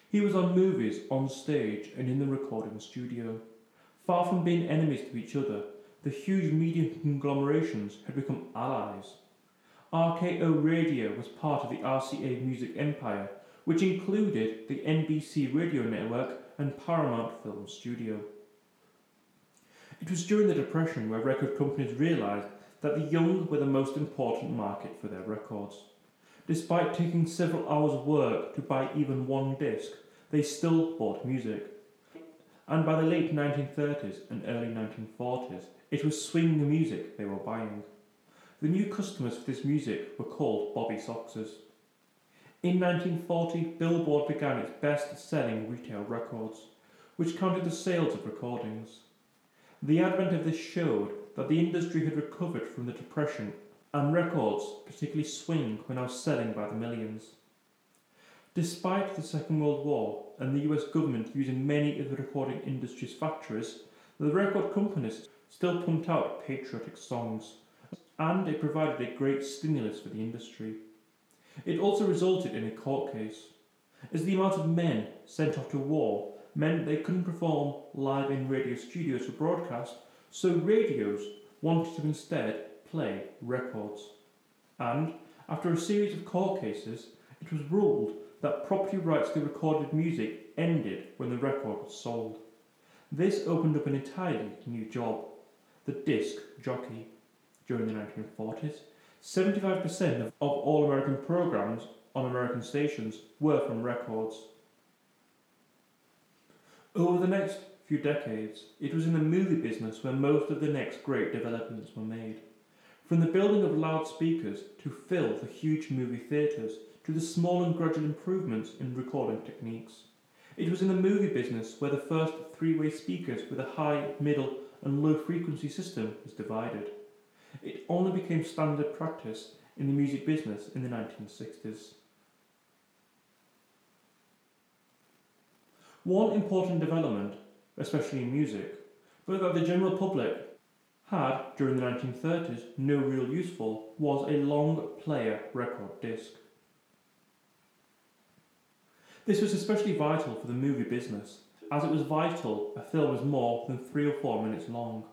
He was on movies, on stage, and in the recording studio. Far from being enemies to each other, the huge media conglomerations had become allies. RKO Radio was part of the RCA music empire, which included the NBC radio network and Paramount Film Studio. It was during the Depression where record companies realised that the young were the most important market for their records. Despite taking several hours of work to buy even one disc, they still bought music. And by the late 1930s and early 1940s, it was swing music they were buying. The new customers for this music were called Bobby Soxers. In 1940, Billboard began its best selling retail records, which counted the sales of recordings. The advent of this showed that the industry had recovered from the Depression and records, particularly swing, were now selling by the millions. Despite the Second World War and the US government using many of the recording industry's factories, the record companies still pumped out patriotic songs, and it provided a great stimulus for the industry. It also resulted in a court case, as the amount of men sent off to war meant they couldn't perform live in radio studios for broadcast, so radios wanted to instead play records. And after a series of court cases, it was ruled that property rights to recorded music ended when the record was sold. This opened up an entirely new job the disc jockey. During the 1940s, 75% of, all American programs on American stations were from records. Over the next few decades, it was in the movie business where most of the next great developments were made. From the building of loudspeakers to fill the huge movie theatres to the small and gradual improvements in recording techniques. It was in the movie business where the first three way speakers with a high, middle, and low frequency system was divided. It only became standard practice in the music business in the 1960s. One important development, especially in music, but that the general public had during the 1930s no real use for, was a long player record disc. This was especially vital for the movie business, as it was vital a film was more than three or four minutes long.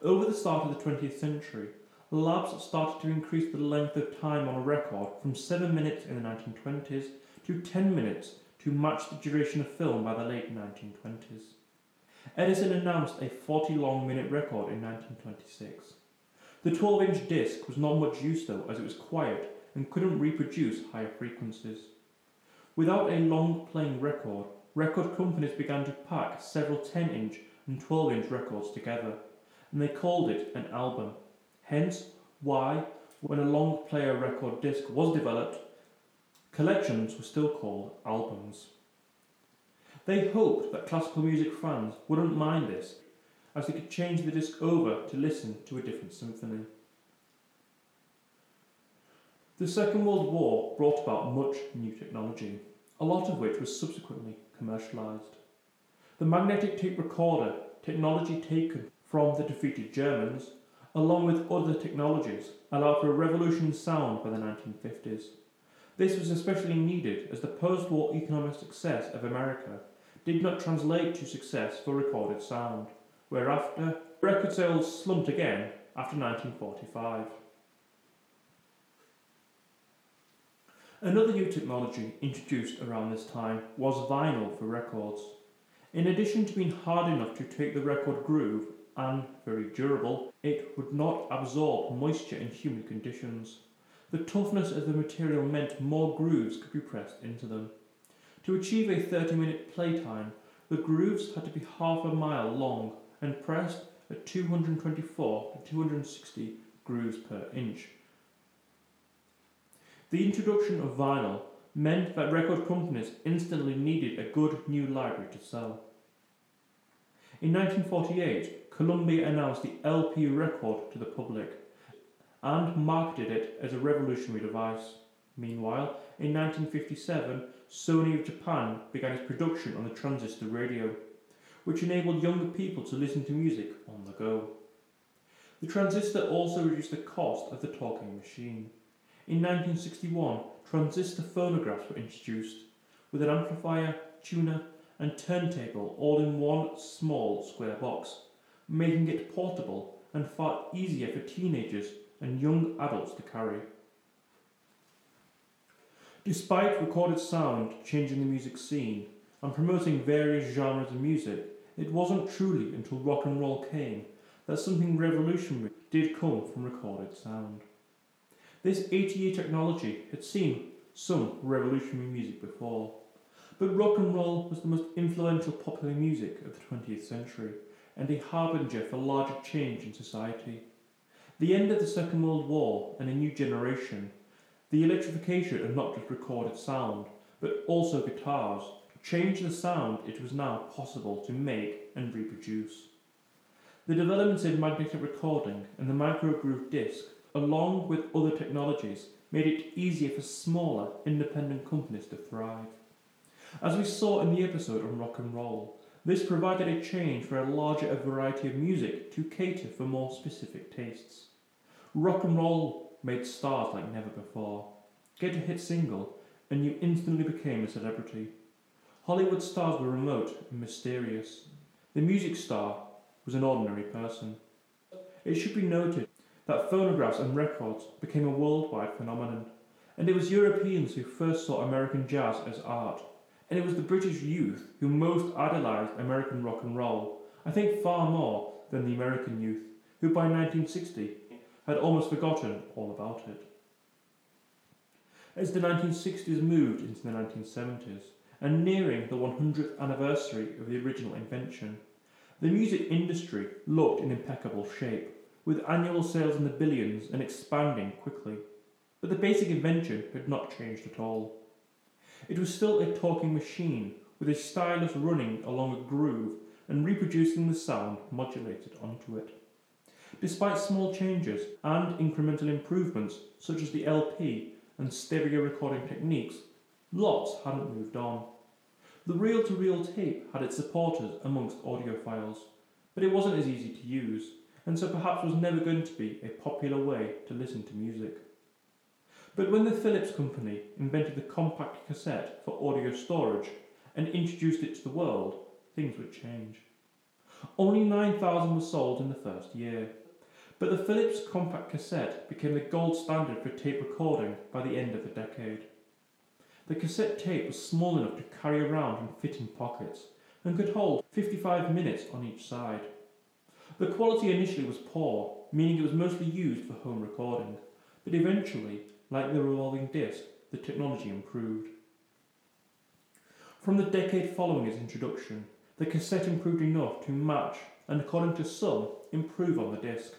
Over the start of the 20th century, labs started to increase the length of time on a record from 7 minutes in the 1920s to 10 minutes to match the duration of film by the late 1920s. Edison announced a 40 long minute record in 1926. The 12 inch disc was not much use though, as it was quiet and couldn't reproduce higher frequencies. Without a long playing record, record companies began to pack several 10 inch and 12 inch records together, and they called it an album. Hence, why, when a long player record disc was developed, collections were still called albums. They hoped that classical music fans wouldn't mind this, as they could change the disc over to listen to a different symphony. The Second World War brought about much new technology, a lot of which was subsequently commercialised. The magnetic tape recorder, technology taken from the defeated Germans, along with other technologies, allowed for a revolution sound by the 1950s. This was especially needed as the post war economic success of America did not translate to success for recorded sound, whereafter record sales slumped again after 1945. Another new technology introduced around this time was vinyl for records. In addition to being hard enough to take the record groove and very durable, it would not absorb moisture in humid conditions. The toughness of the material meant more grooves could be pressed into them. To achieve a 30 minute playtime, the grooves had to be half a mile long and pressed at 224 to 260 grooves per inch. The introduction of vinyl meant that record companies instantly needed a good new library to sell. In 1948, Columbia announced the LP record to the public and marketed it as a revolutionary device. Meanwhile, in 1957, Sony of Japan began its production on the transistor radio, which enabled younger people to listen to music on the go. The transistor also reduced the cost of the talking machine. In 1961, transistor phonographs were introduced, with an amplifier, tuner, and turntable all in one small square box, making it portable and far easier for teenagers and young adults to carry. Despite recorded sound changing the music scene and promoting various genres of music, it wasn't truly until rock and roll came that something revolutionary did come from recorded sound. This 80 year technology had seen some revolutionary music before, but rock and roll was the most influential popular music of the 20th century and a harbinger for larger change in society. The end of the Second World War and a new generation, the electrification of not just recorded sound, but also guitars, changed the sound it was now possible to make and reproduce. The developments in magnetic recording and the microgroove disc, along with other technologies, made it easier for smaller, independent companies to thrive. As we saw in the episode on rock and roll, this provided a change for a larger variety of music to cater for more specific tastes. Rock and roll made stars like never before. Get a hit single, and you instantly became a celebrity. Hollywood stars were remote and mysterious. The music star was an ordinary person. It should be noted that phonographs and records became a worldwide phenomenon, and it was Europeans who first saw American jazz as art, and it was the British youth who most idolised American rock and roll, I think far more than the American youth, who by 1960 had almost forgotten all about it. As the 1960s moved into the 1970s, and nearing the 100th anniversary of the original invention, the music industry looked in impeccable shape, with annual sales in the billions and expanding quickly. But the basic invention had not changed at all. It was still a talking machine, with a stylus running along a groove and reproducing the sound modulated onto it. Despite small changes and incremental improvements such as the LP and stereo recording techniques, lots hadn't moved on. The reel to reel tape had its supporters amongst audiophiles, but it wasn't as easy to use, and so perhaps was never going to be a popular way to listen to music. But when the Philips company invented the compact cassette for audio storage and introduced it to the world, things would change. Only 9,000 were sold in the first year, but the Philips compact cassette became the gold standard for tape recording by the end of the decade. The cassette tape was small enough to carry around and fit in pockets, and could hold 55 minutes on each side. The quality initially was poor, meaning it was mostly used for home recording, but eventually, like the revolving disc, the technology improved. From the decade following its introduction, the cassette improved enough to match and, according to some, improve on the disc.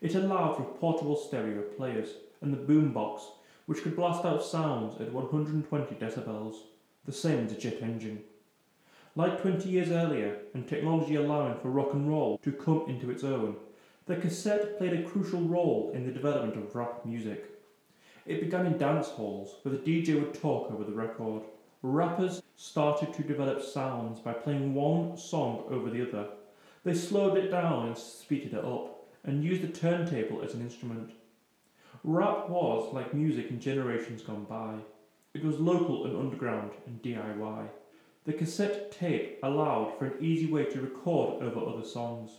It allowed for portable stereo players and the boombox, which could blast out sounds at 120 decibels, the same as a jet engine. Like 20 years earlier, and technology allowing for rock and roll to come into its own, the cassette played a crucial role in the development of rap music. It began in dance halls, where the DJ would talk over the record. Rappers started to develop sounds by playing one song over the other. They slowed it down and speeded it up and used the turntable as an instrument. Rap was like music in generations gone by. It was local and underground and DIY. The cassette tape allowed for an easy way to record over other songs,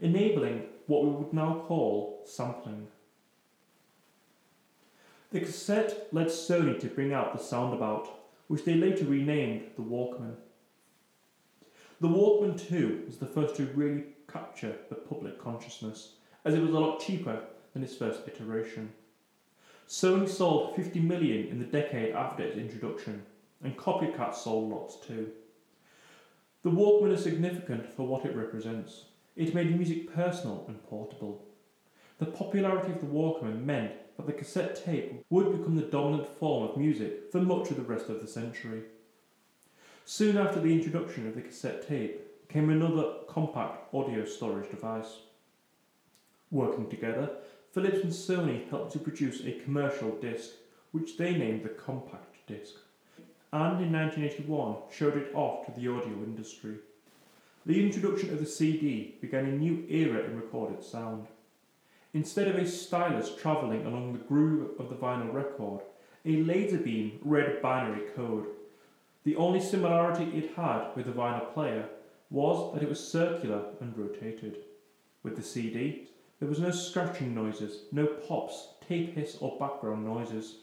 enabling what we would now call sampling. The cassette led Sony to bring out the Soundabout, which they later renamed the Walkman. The Walkman 2 was the first to really capture the public consciousness as it was a lot cheaper than its first iteration. Sony sold 50 million in the decade after its introduction, and copycats sold lots too. The Walkman is significant for what it represents. It made music personal and portable. The popularity of the Walkman meant that the cassette tape would become the dominant form of music for much of the rest of the century. Soon after the introduction of the cassette tape came another compact audio storage device. Working together, Philips and Sony helped to produce a commercial disc, which they named the compact disc, and in 1981 showed it off to the audio industry. The introduction of the CD began a new era in recorded sound. Instead of a stylus travelling along the groove of the vinyl record, a laser beam read binary code. The only similarity it had with the vinyl player was that it was circular and rotated. With the CD, there was no scratching noises, no pops, tape hiss, or background noises.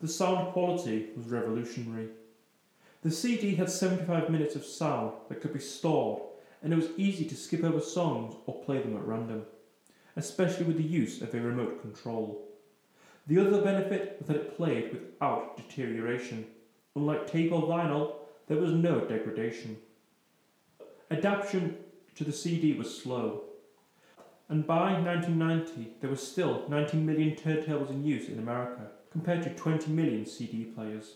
The sound quality was revolutionary. The CD had 75 minutes of sound that could be stored, and it was easy to skip over songs or play them at random, especially with the use of a remote control. The other benefit was that it played without deterioration. Unlike tape or vinyl, there was no degradation. Adaptation to the CD was slow, and by 1990 there were still 19 million turntables in use in America, compared to 20 million CD players.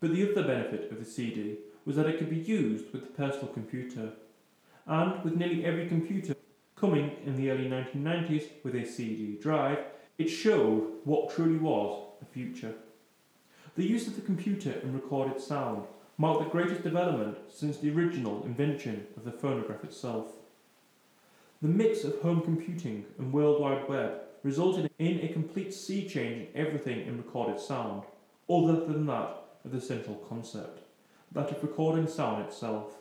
But the other benefit of the CD was that it could be used with the personal computer, and with nearly every computer coming in the early 1990s with a CD drive, it showed what truly was the future. The use of the computer in recorded sound marked the greatest development since the original invention of the phonograph itself. The mix of home computing and World Wide Web resulted in a complete sea change in everything in recorded sound, other than that of the central concept, that of recording sound itself.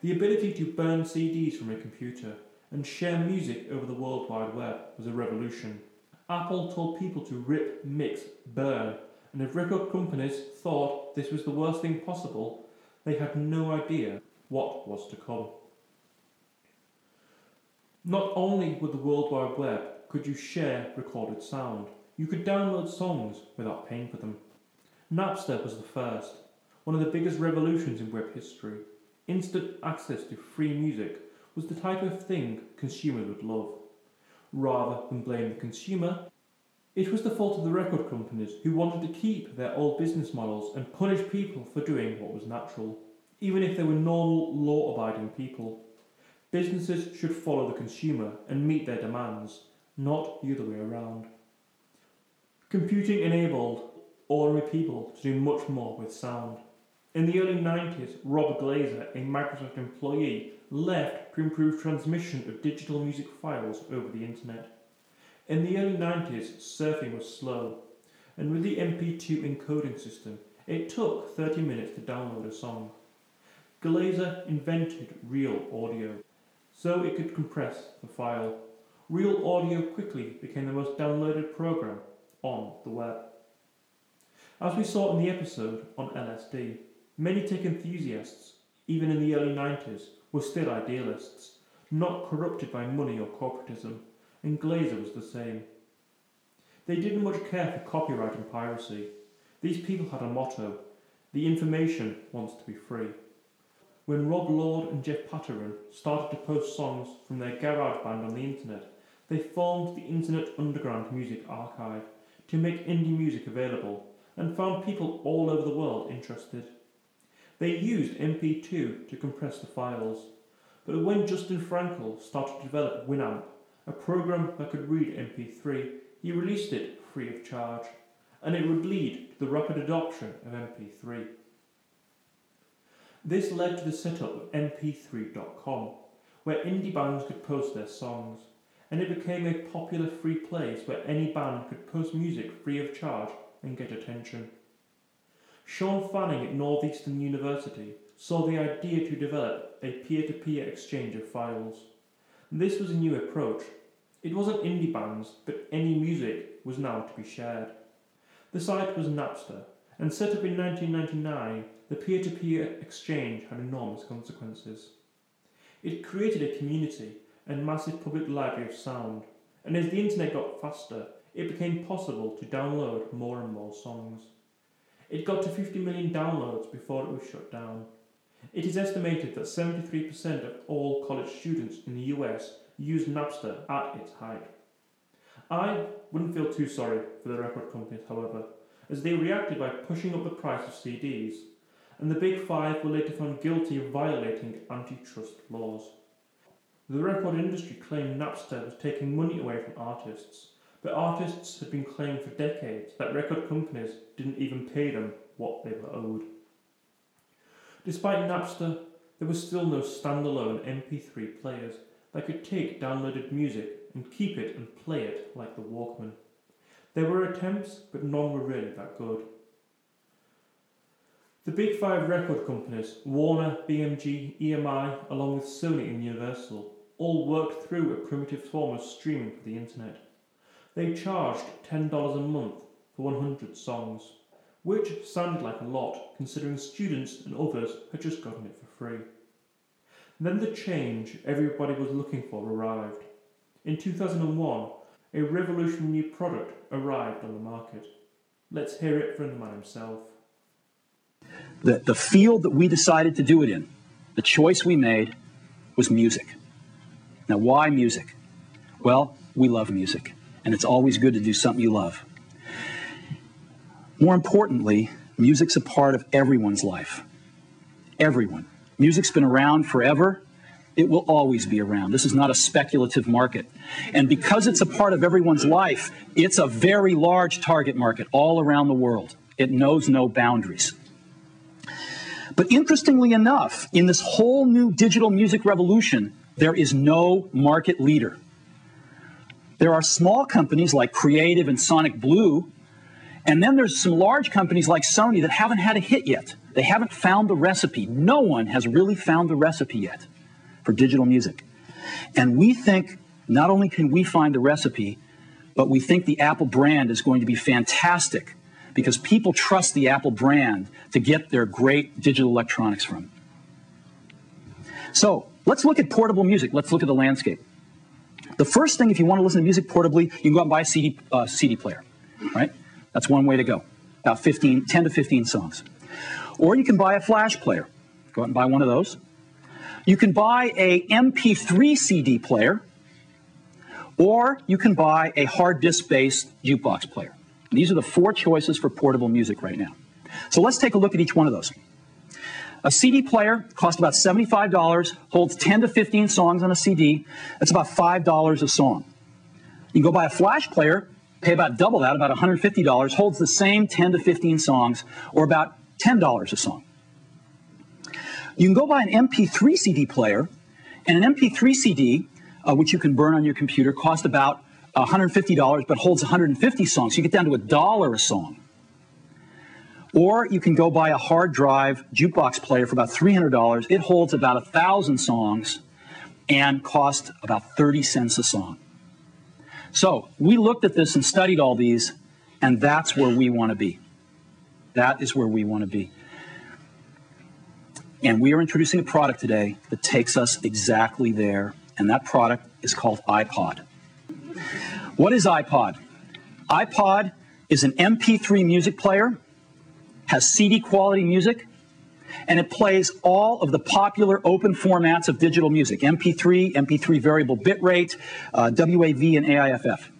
The ability to burn CDs from a computer and share music over the World Wide Web was a revolution. Apple told people to rip, mix, burn, and if record companies thought this was the worst thing possible, they had no idea what was to come. Not only with the World Wide Web could you share recorded sound, you could download songs without paying for them. Napster was the first, one of the biggest revolutions in web history. Instant access to free music was the type of thing consumers would love. Rather than blame the consumer, it was the fault of the record companies who wanted to keep their old business models and punish people for doing what was natural, even if they were normal, law abiding people. Businesses should follow the consumer and meet their demands, not the other way around. Computing enabled ordinary people to do much more with sound. In the early 90s, Rob Glaser, a Microsoft employee, left to improve transmission of digital music files over the internet. In the early 90s, surfing was slow, and with the MP2 encoding system, it took 30 minutes to download a song. Glaser invented Real Audio, so it could compress the file. Real Audio quickly became the most downloaded program on the web. As we saw in the episode on LSD, many tech enthusiasts, even in the early 90s, were still idealists, not corrupted by money or corporatism, and Glaser was the same. They didn't much care for copyright and piracy. These people had a motto the information wants to be free. When Rob Lord and Jeff Patterson started to post songs from their garage band on the internet, they formed the Internet Underground Music Archive to make indie music available and found people all over the world interested. They used MP2 to compress the files, but when Justin Frankel started to develop Winamp, a program that could read MP3, he released it free of charge, and it would lead to the rapid adoption of MP3. This led to the setup of mp3.com, where indie bands could post their songs, and it became a popular free place where any band could post music free of charge and get attention. Shawn Fanning at Northeastern University saw the idea to develop a peer to peer exchange of files. This was a new approach. It wasn't indie bands, but any music was now to be shared. The site was Napster, and set up in 1999, the peer to peer exchange had enormous consequences. It created a community and massive public library of sound, and as the internet got faster, it became possible to download more and more songs. It got to 50 million downloads before it was shut down. It is estimated that 73% of all college students in the US used Napster at its height. I wouldn't feel too sorry for the record companies, however, as they reacted by pushing up the price of CDs, and the Big Five were later found guilty of violating antitrust laws. The record industry claimed Napster was taking money away from artists, but artists had been claiming for decades that record companies didn't even pay them what they were owed. Despite Napster, there were still no standalone MP3 players that could take downloaded music and keep it and play it like the Walkman. There were attempts, but none were really that good. The big five record companies, Warner, BMG, EMI, along with Sony and Universal, all worked through a primitive form of streaming for the internet. They charged $10 a month for 100 songs, which sounded like a lot considering students and others had just gotten it for free. Then the change everybody was looking for arrived. In 2001, a revolutionary product arrived on the market. Let's hear it from the man himself. The, the field that we decided to do it in, the choice we made was music. Now, why music? Well, we love music, and it's always good to do something you love. More importantly, music's a part of everyone's life. Everyone. Music's been around forever. It will always be around. This is not a speculative market. And because it's a part of everyone's life, it's a very large target market all around the world. It knows no boundaries. But interestingly enough, in this whole new digital music revolution, there is no market leader. There are small companies like Creative and Sonic Blue, and then there's some large companies like Sony that haven't had a hit yet. They haven't found the recipe. No one has really found the recipe yet for digital music. And we think not only can we find the recipe, but we think the Apple brand is going to be fantastic because people trust the Apple brand to get their great digital electronics from. So let's look at portable music. Let's look at the landscape. The first thing, if you want to listen to music portably, you can go out and buy a CD, uh, CD player, right? That's one way to go. About 15, 10 to 15 songs. Or you can buy a flash player. Go out and buy one of those. You can buy a MP3 CD player, or you can buy a hard disk based jukebox player. These are the four choices for portable music right now. So let's take a look at each one of those. A CD player costs about $75, holds 10 to 15 songs on a CD. That's about $5 a song. You go buy a flash player, pay about double that, about $150, holds the same 10 to 15 songs, or about $10 a song. You can go buy an MP3 CD player, and an MP3 CD, uh, which you can burn on your computer, costs about $150 but holds 150 songs. So you get down to a dollar a song. Or you can go buy a hard drive jukebox player for about $300. It holds about 1,000 songs and costs about 30 cents a song. So we looked at this and studied all these, and that's where we want to be. That is where we want to be. And we are introducing a product today that takes us exactly there, and that product is called iPod. What is iPod? iPod is an MP3 music player, has CD quality music, and it plays all of the popular open formats of digital music MP3, MP3 variable bitrate, uh, WAV, and AIFF.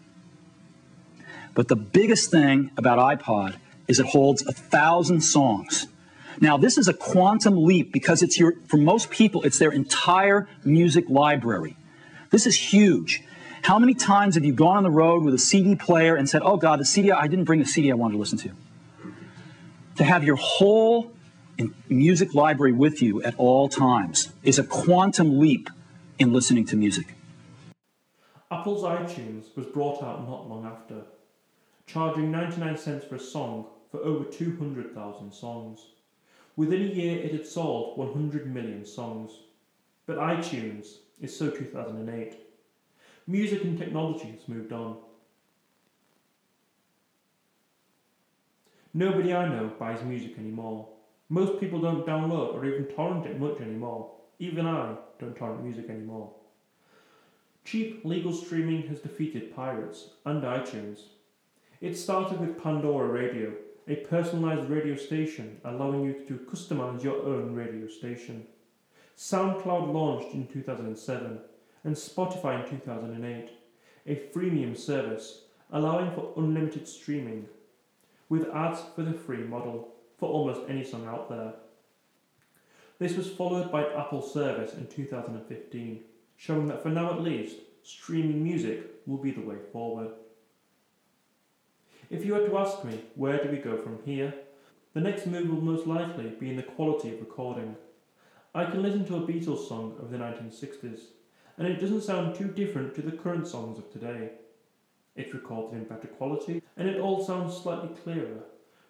But the biggest thing about iPod is it holds a thousand songs. Now, this is a quantum leap because it's your, for most people, it's their entire music library. This is huge. How many times have you gone on the road with a CD player and said, oh God, the CD, I didn't bring the CD I wanted to listen to? To have your whole music library with you at all times is a quantum leap in listening to music. Apple's iTunes was brought out not long after, charging 99 cents for a song for over 200,000 songs. Within a year, it had sold 100 million songs. But iTunes is so 2008. Music and technology has moved on. Nobody I know buys music anymore. Most people don't download or even torrent it much anymore. Even I don't torrent music anymore. Cheap legal streaming has defeated pirates and iTunes. It started with Pandora Radio, a personalized radio station allowing you to customize your own radio station. SoundCloud launched in 2007, and Spotify in 2008, a freemium service allowing for unlimited streaming, with ads for the free model for almost any song out there. This was followed by Apple service in 2015, showing that for now at least, streaming music will be the way forward. If you were to ask me where do we go from here, the next move will most likely be in the quality of recording. I can listen to a Beatles song of the 1960s, and it doesn't sound too different to the current songs of today. It's recorded in better quality, and it all sounds slightly clearer,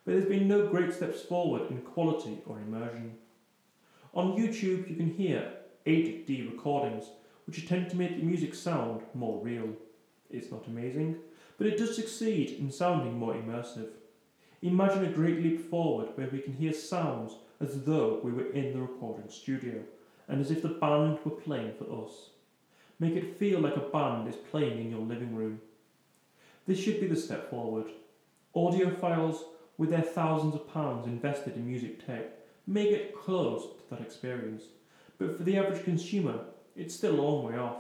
but there's been no great steps forward in quality or immersion. On YouTube, you can hear 8D recordings, which attempt to make the music sound more real. It's not amazing, but it does succeed in sounding more immersive. Imagine a great leap forward where we can hear sounds as though we were in the recording studio and as if the band were playing for us. Make it feel like a band is playing in your living room. This should be the step forward. Audiophiles, with their thousands of pounds invested in music tech, may get close to that experience, but for the average consumer, it's still a long way off.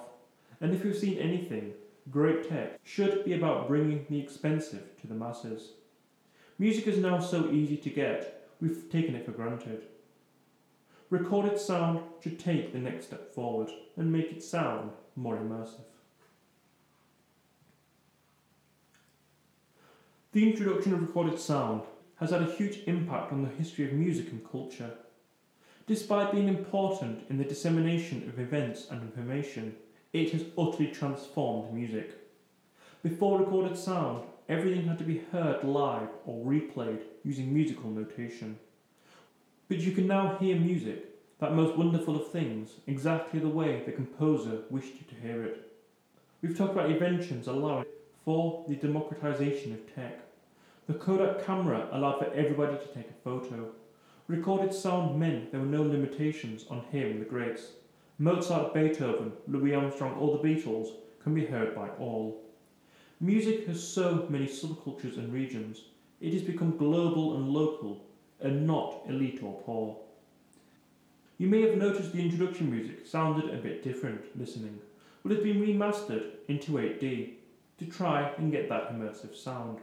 And if you've seen anything, great tech should be about bringing the expensive to the masses. Music is now so easy to get, we've taken it for granted. Recorded sound should take the next step forward and make it sound more immersive. The introduction of recorded sound has had a huge impact on the history of music and culture. Despite being important in the dissemination of events and information, it has utterly transformed music. Before recorded sound, everything had to be heard live or replayed using musical notation. But you can now hear music, that most wonderful of things, exactly the way the composer wished you to hear it. We've talked about inventions allowing for the democratization of tech. The Kodak camera allowed for everybody to take a photo. Recorded sound meant there were no limitations on hearing the greats. Mozart, Beethoven, Louis Armstrong, or the Beatles can be heard by all. Music has so many subcultures and regions, it has become global and local, and not elite or poor. You may have noticed the introduction music sounded a bit different listening, but it's been remastered into 8D to try and get that immersive sound.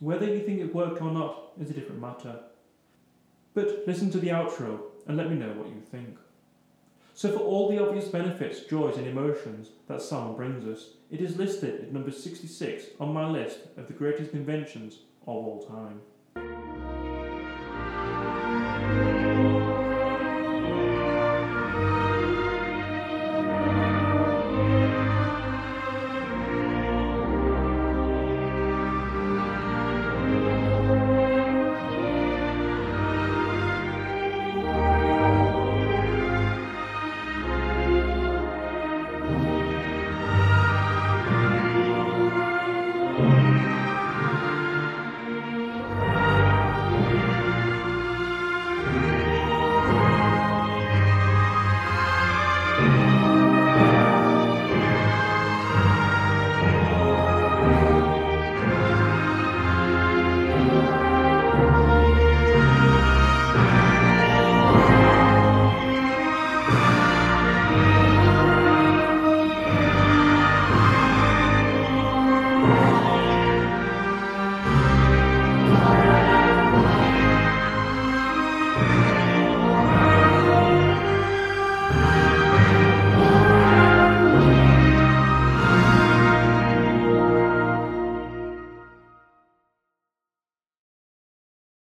Whether you think it worked or not is a different matter. But listen to the outro and let me know what you think. So, for all the obvious benefits, joys, and emotions that sound brings us, it is listed at number 66 on my list of the greatest inventions of all time.